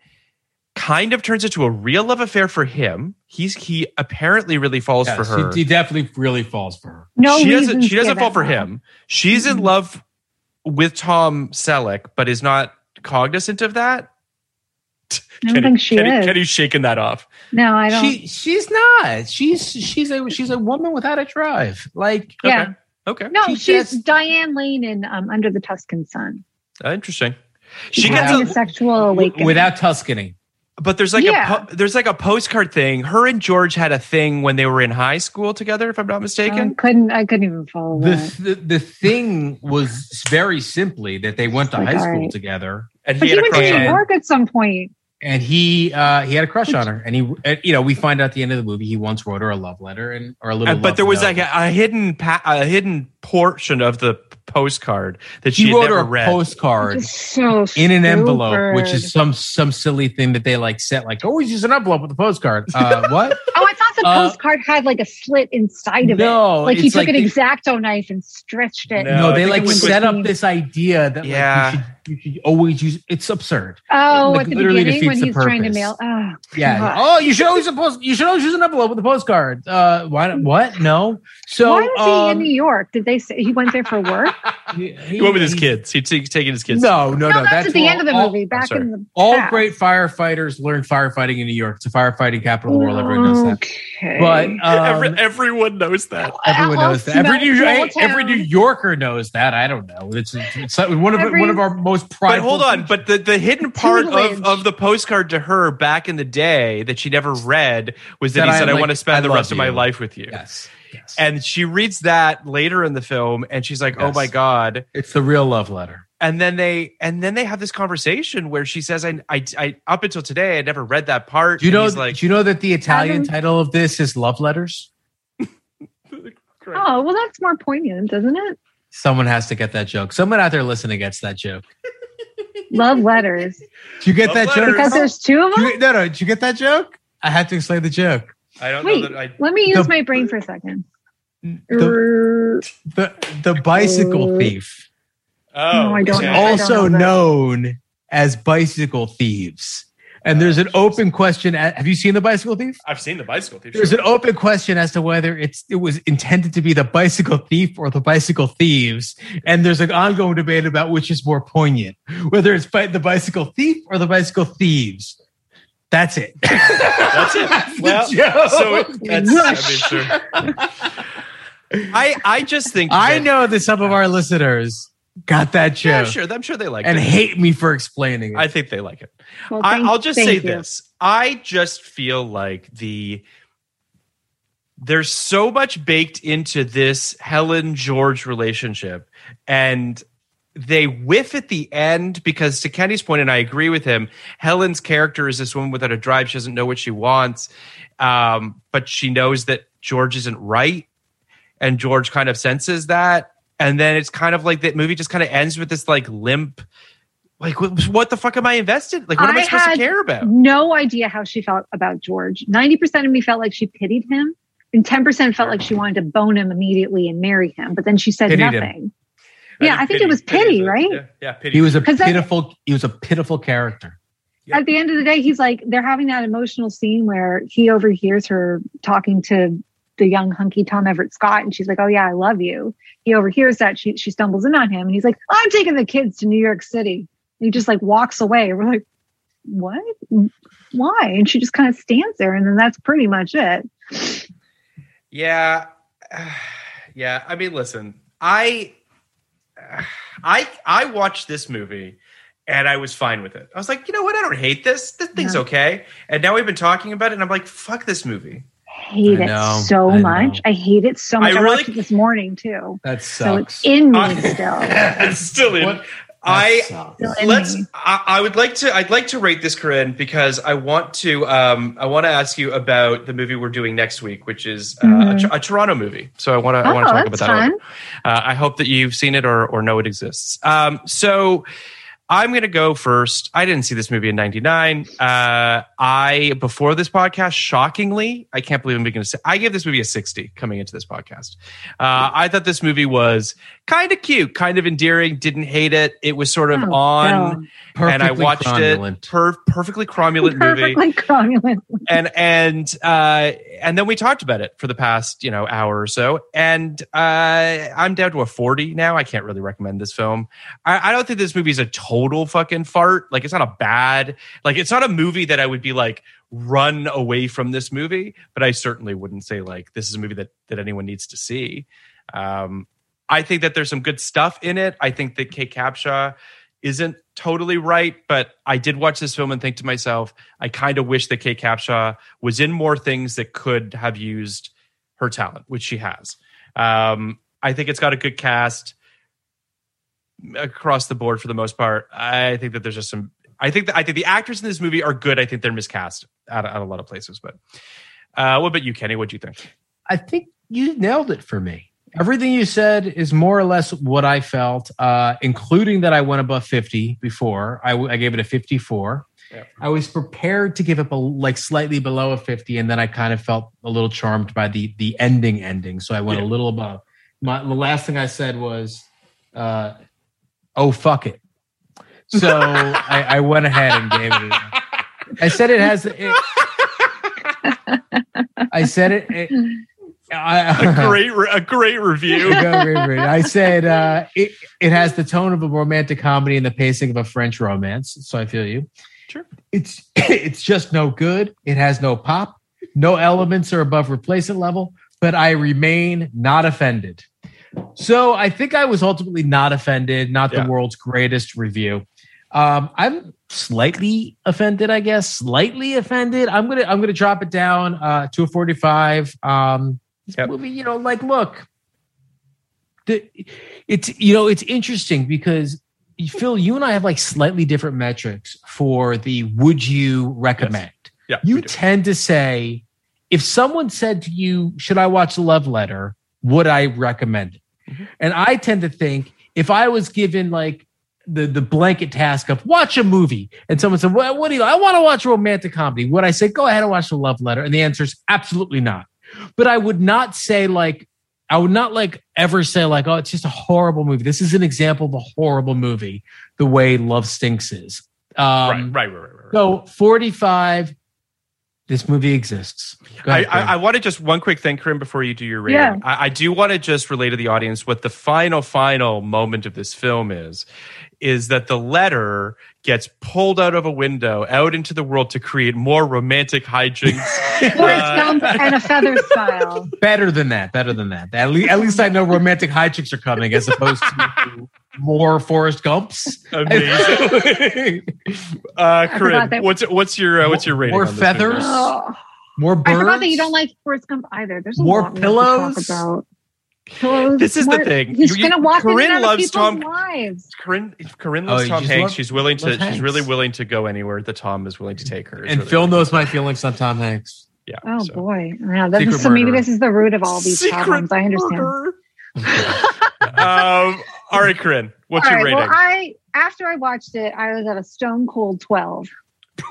kind of turns into a real love affair for him. He's he apparently really falls Yes, for her. He, he definitely really falls for her. no she doesn't she doesn't fall for him. She's in Mhm. love with Tom Selleck, but is not cognizant of that. *laughs* I don't think she Kenny, is. Kenny's shaking that off. no, I don't. She she's not. She's she's a she's a woman without a drive. Like yeah. Okay. No, She she's just- Diane Lane in um, Under the Tuscan Sun. Uh, interesting. She's She gets a, a sexual awakening. without Tuscany. but there's like Yeah. a po- there's like a postcard thing. Her and George had a thing when they were in high school together, if I'm not I mistaken. couldn't. I couldn't even follow The, that. the the thing was very simply that they went to Like, high school right. together, and But he he had went to crush on New. York at some point. And he uh he had a crush on her, and he and, you know we find out at the end of the movie he once wrote her a love letter and or a little. Uh, but there was note. like a, a hidden pa- a hidden portion of the postcard that she he wrote never her a read. postcard so in an envelope, which is some some silly thing that they like set like always use an envelope with a postcard. Uh, *laughs* what? Oh, I thought the Uh, postcard had like a slit inside of No, it. Like he took like an the- exacto knife and stretched it. No, No, they like it was set up this idea that Yeah. like, you, should, always use. It's absurd. Oh, Like, at the literally beginning when the he's trying to mail. Oh, Yeah. God. Oh, you should always post. You should always use an envelope with a postcard. Uh, why? What? No. So Why was he in um, New York? Did they say he went there for work? *laughs* he, He went with his kids. He's t- taking his kids. No, no, no. No, that's, at the all- end of the all- movie. Back in the All past. great firefighters learn firefighting in New York. It's a firefighting capital of the world. Everyone knows that. Okay. But *laughs* um, Every, everyone knows that. everyone knows that. Every New, small every New. Yorker knows that. I don't know. It's, it's one of Every- one of our most But prideful. hold on, but the, the hidden part of, of the postcard to her back in the day that she never read was that That he I said, I, like- want to spend I the love rest of my life with you. yes, yes. And she reads that later in the film and she's like, oh my God. it's the real love letter. And then they and then they have this conversation where she says, I, I, I up until today, I never read that part. Do you know? like, do you know that the Italian title of this is love letters? *laughs* Oh well, that's more poignant, isn't it? Someone has to get that joke. Someone out there listening gets that joke. *laughs* Love letters Do you get Love that letters. joke? because there's two of them. you- no, no. Did you get that joke? I have to explain the joke. I don't Wait, know that I. let me use The- my brain for a second. The, the, the bicycle thief, Oh, No, I don't okay. know. I don't also know known as bicycle thieves. And there's an uh, open question. At, have you seen the bicycle thief? I've seen the bicycle thief. There's sure. an open question as to whether it's it was intended to be the bicycle thief or the bicycle thieves, and there's an ongoing debate about which is more poignant, whether it's by the bicycle thief or the bicycle thieves. That's it. *laughs* That's it. the Well, joke. so it, that's, I mean, sure. *laughs* I I just think I that- know that some of our listeners got that joke Yeah, sure. I'm sure they like and it. And hate me for explaining it. I think they like it. Well, I, thank- I'll just say you. this. I just feel like the there's so much baked into this Helen George relationship, and they whiff at the end because to Kenny's point, and I agree with him. Helen's character is this woman without a drive. She doesn't know what she wants, um, but she knows that George isn't right, and George kind of senses that. And then it's kind of like that movie just kind of ends with this like limp. Like what, what the fuck am I invested? Like what am I, I supposed had to care about? No idea how she felt about George. Ninety percent of me felt like she pitied him, and ten percent felt like she wanted to bone him immediately and marry him. But then she said Pitied him. nothing. Yeah, I think it was pity, is a- right? Yeah, yeah, pity. he was a 'Cause then- pitiful. He was a pitiful character. Yeah. At the end of the day, he's like they're having that emotional scene where he overhears her talking to the young hunky Tom Everett Scott, and she's like, "Oh yeah, I love you." He overhears that she she stumbles in on him, and he's like, "I'm taking the kids to New York City." And he just like walks away. We're like, "What? Why?" And she just kind of stands there, and then that's pretty much it. Yeah, *sighs* yeah. I mean, listen, I, I, I watched this movie and I was fine with it. I was like, you know what? I don't hate this. This thing's Yeah. okay. And now we've been talking about it, and I'm like, fuck this movie. hate I it know, so I much. know. I hate it so much. I I, really- watched it this morning too. That So it's in me still. *laughs* it's still in. What? I That sucks. Still in let's. I, I would like to. I'd like to rate this, Corinne, because I want to. Um, I want to ask you about the movie we're doing next week, which is uh, a, Mhm. a Toronto movie. So I want to. I Oh, want to talk about that. a fun. little. Uh, I hope that you've seen it or or know it exists. Um, so I'm going to go first. I didn't see this movie in '99. Uh, I before this podcast, shockingly, I can't believe I'm going to say I gave this movie a 60 coming into this podcast. Uh, I thought this movie was kind of cute, kind of endearing. Didn't hate it. It was sort of Oh, on, no. and I watched cromulent. it. Per- perfectly cromulent movie Perfectly cromulent. and and uh and then we talked about it for the past you know hour or so and uh i'm down to a 40 now i can't really recommend this film i, I don't think this movie is a total fucking fart. Like it's not a bad like it's not a movie that i would be like run away from this movie but i certainly wouldn't say like this is a movie that that anyone needs to see. Um i think that there's some good stuff in it. I think that kate capshaw isn't totally right, but I did watch this film and think to myself, I kind of wish that Kate Capshaw was in more things that could have used her talent, which she has. Um, I think it's got a good cast across the board for the most part. I think that there's just some. I think that I think the actors in this movie are good. I think they're miscast at, at a lot of places. But uh, what about you, Kenny? What do you think? I think you nailed it for me. Everything you said is more or less what I felt, uh, including that I went above 50 before. I, w- I gave it a 54. Yeah. I was prepared to give up a, like slightly below a 50, and then I kind of felt a little charmed by the the ending ending. So I went Yeah. a little above. My, the last thing I said was, uh, "Oh fuck it." So I, I went ahead and gave it. A, I said it has. It, I said it, it I, a great, a great review. Go, great, great. I said uh, it, it has the tone of a romantic comedy and the pacing of a French romance. So I feel you. Sure. It's *clears throat* it's just no good. It has no pop. No elements are above replacement level, but I remain not offended. So I think I was ultimately not offended, not Yeah. the world's greatest review. Um, I'm slightly offended, I guess. Slightly offended. I'm gonna I'm gonna drop it down uh, to a 45. Um, Yep. movie, you know, like look, the, it's you know it's interesting because Phil, you and I have like slightly different metrics for the would you recommend. Yeah, you tend to say if someone said to you, "Should I watch the Love Letter?" Would I recommend it? Mm-hmm. And I tend to think if I was given like the the blanket task of watch a movie, and someone said, "Well, what do you? I want to watch a romantic comedy." Would I say, "Go ahead and watch the Love Letter"? And the answer is absolutely not. But I would not say like I would not like ever say like, "Oh, it's just a horrible movie." This is an example of a horrible movie. The way Love Stinks is. Um, right, right, right, right, right. So forty five. This movie exists. Go I, ahead, I, I want to just one quick thing, Corinne, before you do your rating. Yeah. I, I do want to just relay to the audience what the final, final moment of this film is. Is that the letter gets pulled out of a window out into the world to create more romantic hijinks? *laughs* Forrest Uh, and a feather style. better than that. Better than that. At least, at least I know romantic hijinks are coming, as opposed to *laughs* more Forrest Gumps. *laughs* Amazing. *laughs* Uh, Corinne, that- what's what's your uh, what's your rating? More on this feathers? Oh, More birds. I forgot that you don't like Forrest Gump either. There's a More lot we to pillows? talk about. Pillows. This is the thing. He's You- you- gonna walk in Corinne and loves people's Tom- lives. Corinne, Corinne Oh, loves you Tom Hanks. love- she's willing to. She's Hanks. really willing to go anywhere that Tom is willing to take her. And really Phil knows my feelings on Tom Hanks. Yeah. Oh so. boy. Yeah, that, Secret so maybe this is the root of all these Secret problems. I understand. *laughs* um, all right, Corinne, what's All your right, rating? Well, I after I watched it, I was at a stone cold twelve.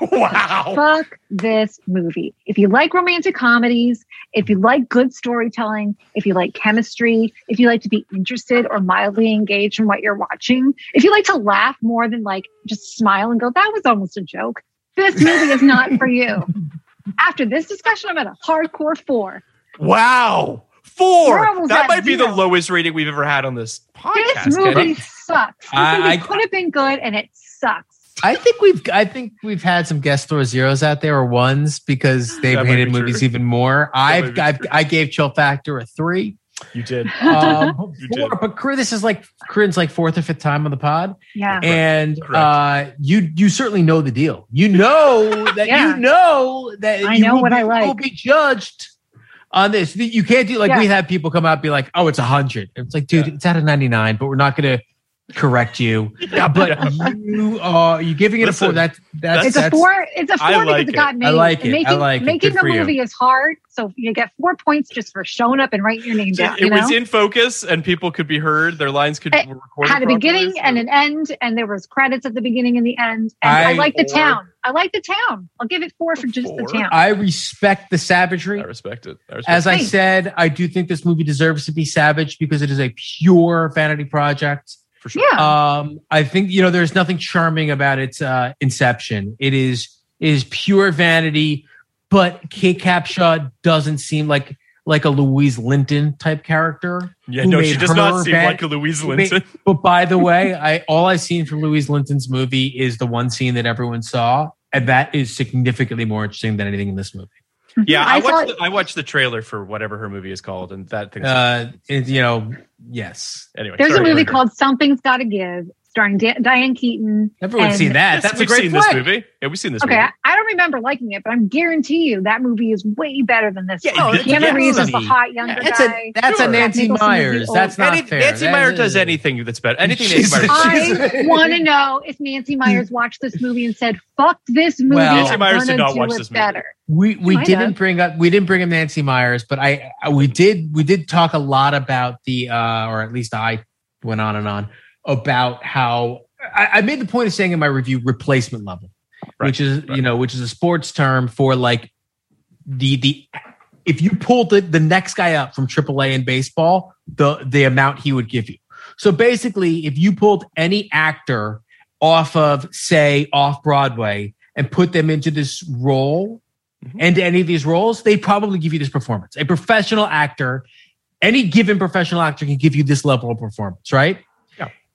*laughs* wow. Fuck this movie. If you like romantic comedies, if you like good storytelling, if you like chemistry, if you like to be interested or mildly engaged in what you're watching, if you like to laugh more than like just smile and go, that was almost a joke, this movie is not for you. *laughs* After this discussion, I'm at a hardcore four. Wow. We're Four. That at might be the lowest rating we've ever had on this podcast. This movie Kenny. sucks. This I- movie I- could have been good and it sucks. I think we've I think we've had some guest store zeros out there or ones because they've That hated be movies true. even more. I've, be I've. I gave Chill Factor a three. You did. Um, *laughs* You four, did. but Corinne, this is like Corinne's like fourth or fifth time on the pod, Yeah. and uh, you you certainly know the deal. You know that Yeah. you know that I you know will what be, I like. will be judged on this. You can't do like Yeah. we have people come out be like, "Oh, it's a hundred. It's like, dude, Yeah. it's out of ninety nine, but we're not going to correct you. Yeah, but *laughs* you are you giving it a four? Listen, That that's it's a four. It's a four I because like it got it. made. I like it. I Making, like it. making Good a you. movie is hard, so you get four points just for showing up and writing your name down. it You know, was in focus and people could be heard. Their lines could It be recorded. had a beginning properly, and an end, and there was credits at the beginning and the end. And I, I- like the town. I like the town. I'll give it four for just the Four. town. I respect the savagery. I respect it. I respect As I Thanks. said, I do think this movie deserves to be savage because it is a pure vanity project. For sure. yeah, Um, I think you know there's nothing charming about its uh, inception. It is it is pure vanity, but Kate Capshaw doesn't seem like like a Louise Linton type character. Yeah, no, she does not seem van- like a Louise who made- Linton. *laughs* But by the way, I all I've seen from Louise Linton's movie is the one scene that everyone saw, and that is significantly more interesting than anything in this movie. Yeah, *laughs* I, I watched. thought- the, I watched the trailer for whatever her movie is called, and that thing. Uh, it, you know, yes, anyway, there's sorry, a movie Corinne. called Something's Got to Give, starring Da- Diane Keaton. everyone's and- seen that. That's a we've great seen flick. this movie. Yeah, we've seen this Okay, movie. I, I don't remember liking it, but I guarantee you that movie is way better than this. Yeah, one. it's a Keanu good Reeves is the hot younger That's guy. a that's Sure. a Nancy Nicholson Meyers. That's not Any- fair. Nancy That Meyer does anything that's better. Anything Nancy Jesus. Meyer does. I want to know if Nancy Meyers watched this movie and said, "Fuck this movie." Well- Nancy Meyers did not watch this movie. better. We we might didn't have. bring up we didn't bring up Nancy Meyers, but I I- we did we did talk a lot about the uh or at least I went on and on about how I, I made the point of saying in my review replacement level, Right, which is right. you know which is a sports term for like the the if you pulled the, the next guy up from AAA in baseball, the the amount he would give you. So basically, if you pulled any actor off of say off Broadway and put them into this role, mm-hmm. and any of these roles, they probably give you this performance. A professional actor, any given professional actor can give you this level of performance, right?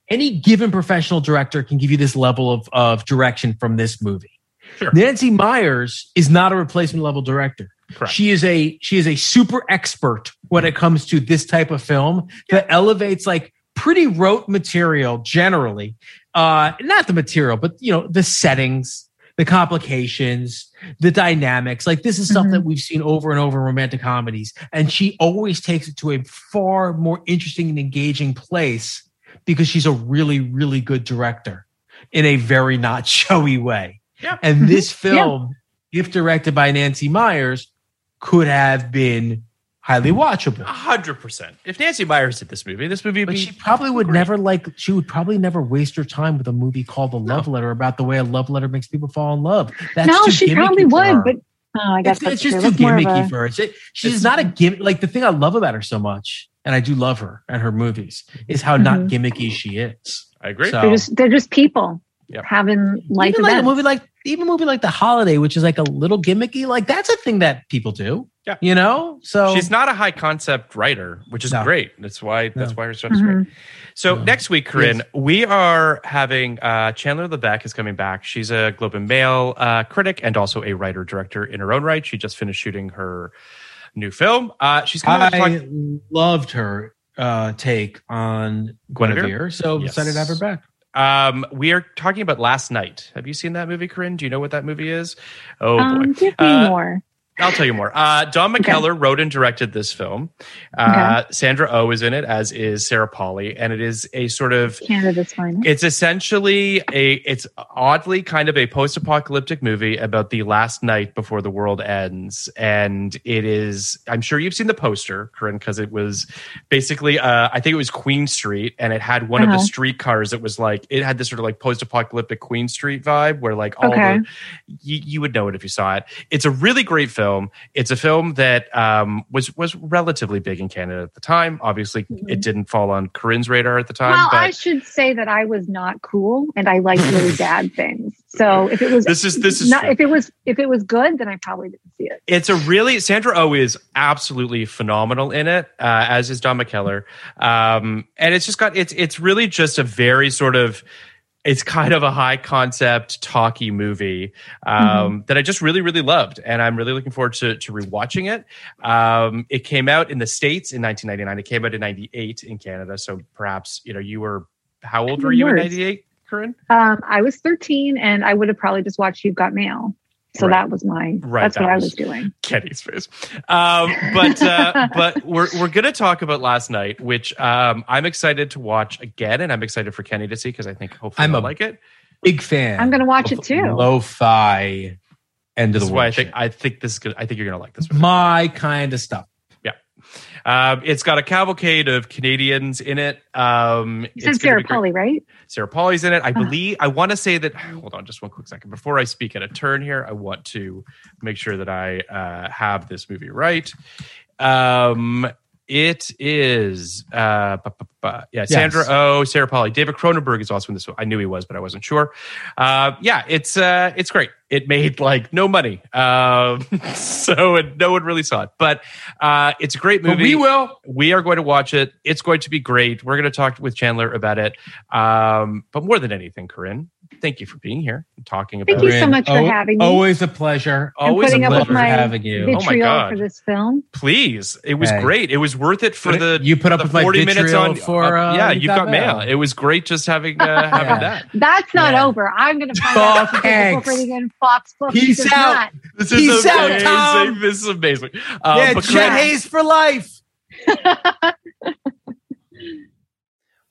Yeah. Any given professional director can give you this level of, of direction from this movie. Sure. Nancy Meyers is not a replacement level director. Correct. She is a she is a super expert when it comes to this type of film that elevates like pretty rote material generally. Uh not the material, but you know, the settings, the complications, the dynamics. Like this is stuff Mhm. that we've seen over and over in romantic comedies. And she always takes it to a far more interesting and engaging place because she's a really, really good director in a very not *laughs* showy way. Yeah. And this Mhm. Yeah. film, if directed by Nancy Meyers, could have been highly watchable. A hundred percent. If Nancy Meyers did this movie, this movie would be. But be she probably would great. never like. She would probably never waste her time with a movie called The Love Letter about the way a love letter makes people fall in love. That's no, she probably would, but oh, I guess it's, that's it's just true. too That's gimmicky a- for her. It's, it, she's not a gimmick. Like the thing I love about her so much, and I do love her and her movies, is how not Mhm. gimmicky she is. I agree. So- They're just they're just people Yep. having life even like a movie like even a movie like The Holiday, which is like a little gimmicky, like that's a thing that people do. Yeah. you know. So She's not a high concept writer, which is No. great. That's why that's No. why her stuff is great. Mhm. So No. next week, Corinne, Yes. we are having uh, Chandler Levack is coming back. She's a Globe and Mail uh, critic and also a writer director in her own right. She just finished shooting her new film. Uh, she's coming to I talk loved her uh, take on Guinevere? Guinevere, so Yes. excited to have her back. Um, we are talking about Last Night. Have you seen that movie, Corinne? Do you know what that movie is? Oh um, boy, give me Uh, more. I'll tell you more. Uh, Don Okay. McKellar wrote and directed this film. Uh, Sandra Oh is in it, as is Sarah Polley, and it is a sort of Canada's finest. it's essentially a it's oddly kind of a post-apocalyptic movie about the last night before the world ends and it is i'm sure you've seen the poster corinne because it was basically uh, i think it was queen street and it had one of Uh-huh. the streetcars that was like it had this sort of like post-apocalyptic queen street vibe where like all Okay. the you, you would know it if you saw it it's a really great film it's a film that um, was was relatively big in canada at the time obviously it didn't fall on corinne's radar at the time Mm-hmm. well, but I should say that I was not cool and I liked really *laughs* bad things. So if it was This is- this is not, if it was if it was good, then I probably didn't see it. It's a really Sandra Oh is absolutely phenomenal in it, uh, as is Don McKellar, um, and it's just got it's it's really just a very sort of it's kind of a high concept talky movie um, that I just really really loved, and I'm really looking forward to to rewatching it. Um, it came out in the states in 1999. It came out in '98 in Canada, so perhaps you know you were how old were you in '98, Corinne? Um, I was 13 and I would have probably just watched You've Got Mail. So Right. that was my Right, that's that what I was- was doing. Kenny's face. Um, but uh, *laughs* but we're we're gonna talk about last night, which um, I'm excited to watch again, and I'm excited for Kenny to see because I think hopefully I'm he'll a- like it. Big fan. I'm gonna watch it too. Lo-fi end of This the is why I think. I think this is good. I think you're gonna like this. One. my kind of stuff. Um, it's got a cavalcade of Canadians in it. Um, You it's said Sarah be. Polley, right? Sarah Polley's in it. I Uh-huh. believe. I want to say that. Hold on, just one quick second before I speak at a turn here. I want to make sure that I uh, have this movie right. Um, it is. Uh, bu- bu- bu- yeah, Sandra Yes. Oh, Sarah Polley, David Cronenberg is also in this. one. I knew he was, but I wasn't sure. Uh, yeah, it's uh, it's great. It made like no money, um, *laughs* so it, no one really saw it. But uh, it's a great movie. But we will. We are going to watch it. It's going to be great. We're going to talk with Chandler about it. Um, but more than anything, Corinne, thank you for being here and talking about it. Thank you so much for having me. Always a pleasure. and Always a putting up with pleasure my having you. Oh my God. for this film. Please, it was Hey. great. It was worth it for the you put up the with my vitriol for, uh, yeah. You've You've Got got mail. Mail. It was great just having uh, having Yeah. that. That's not Yeah. over. I'm going to find out if a book thanks. Rating Fox Books. Peace out. not. This Peace is out, amazing. Tom. This is amazing. Uh, yeah, but Chet Hayes for life. *laughs*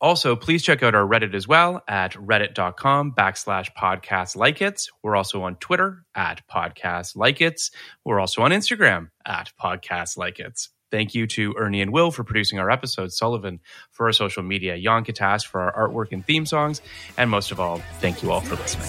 Also, please check out our Reddit as well at reddit.com backslash podcast like it. We're also on Twitter at podcast like it. We're also on Instagram at podcast like it. Thank you to Ernie and Will for producing our episodes, Sullivan for our social media, Jan Katas for our artwork and theme songs, and most of all, thank you all for listening.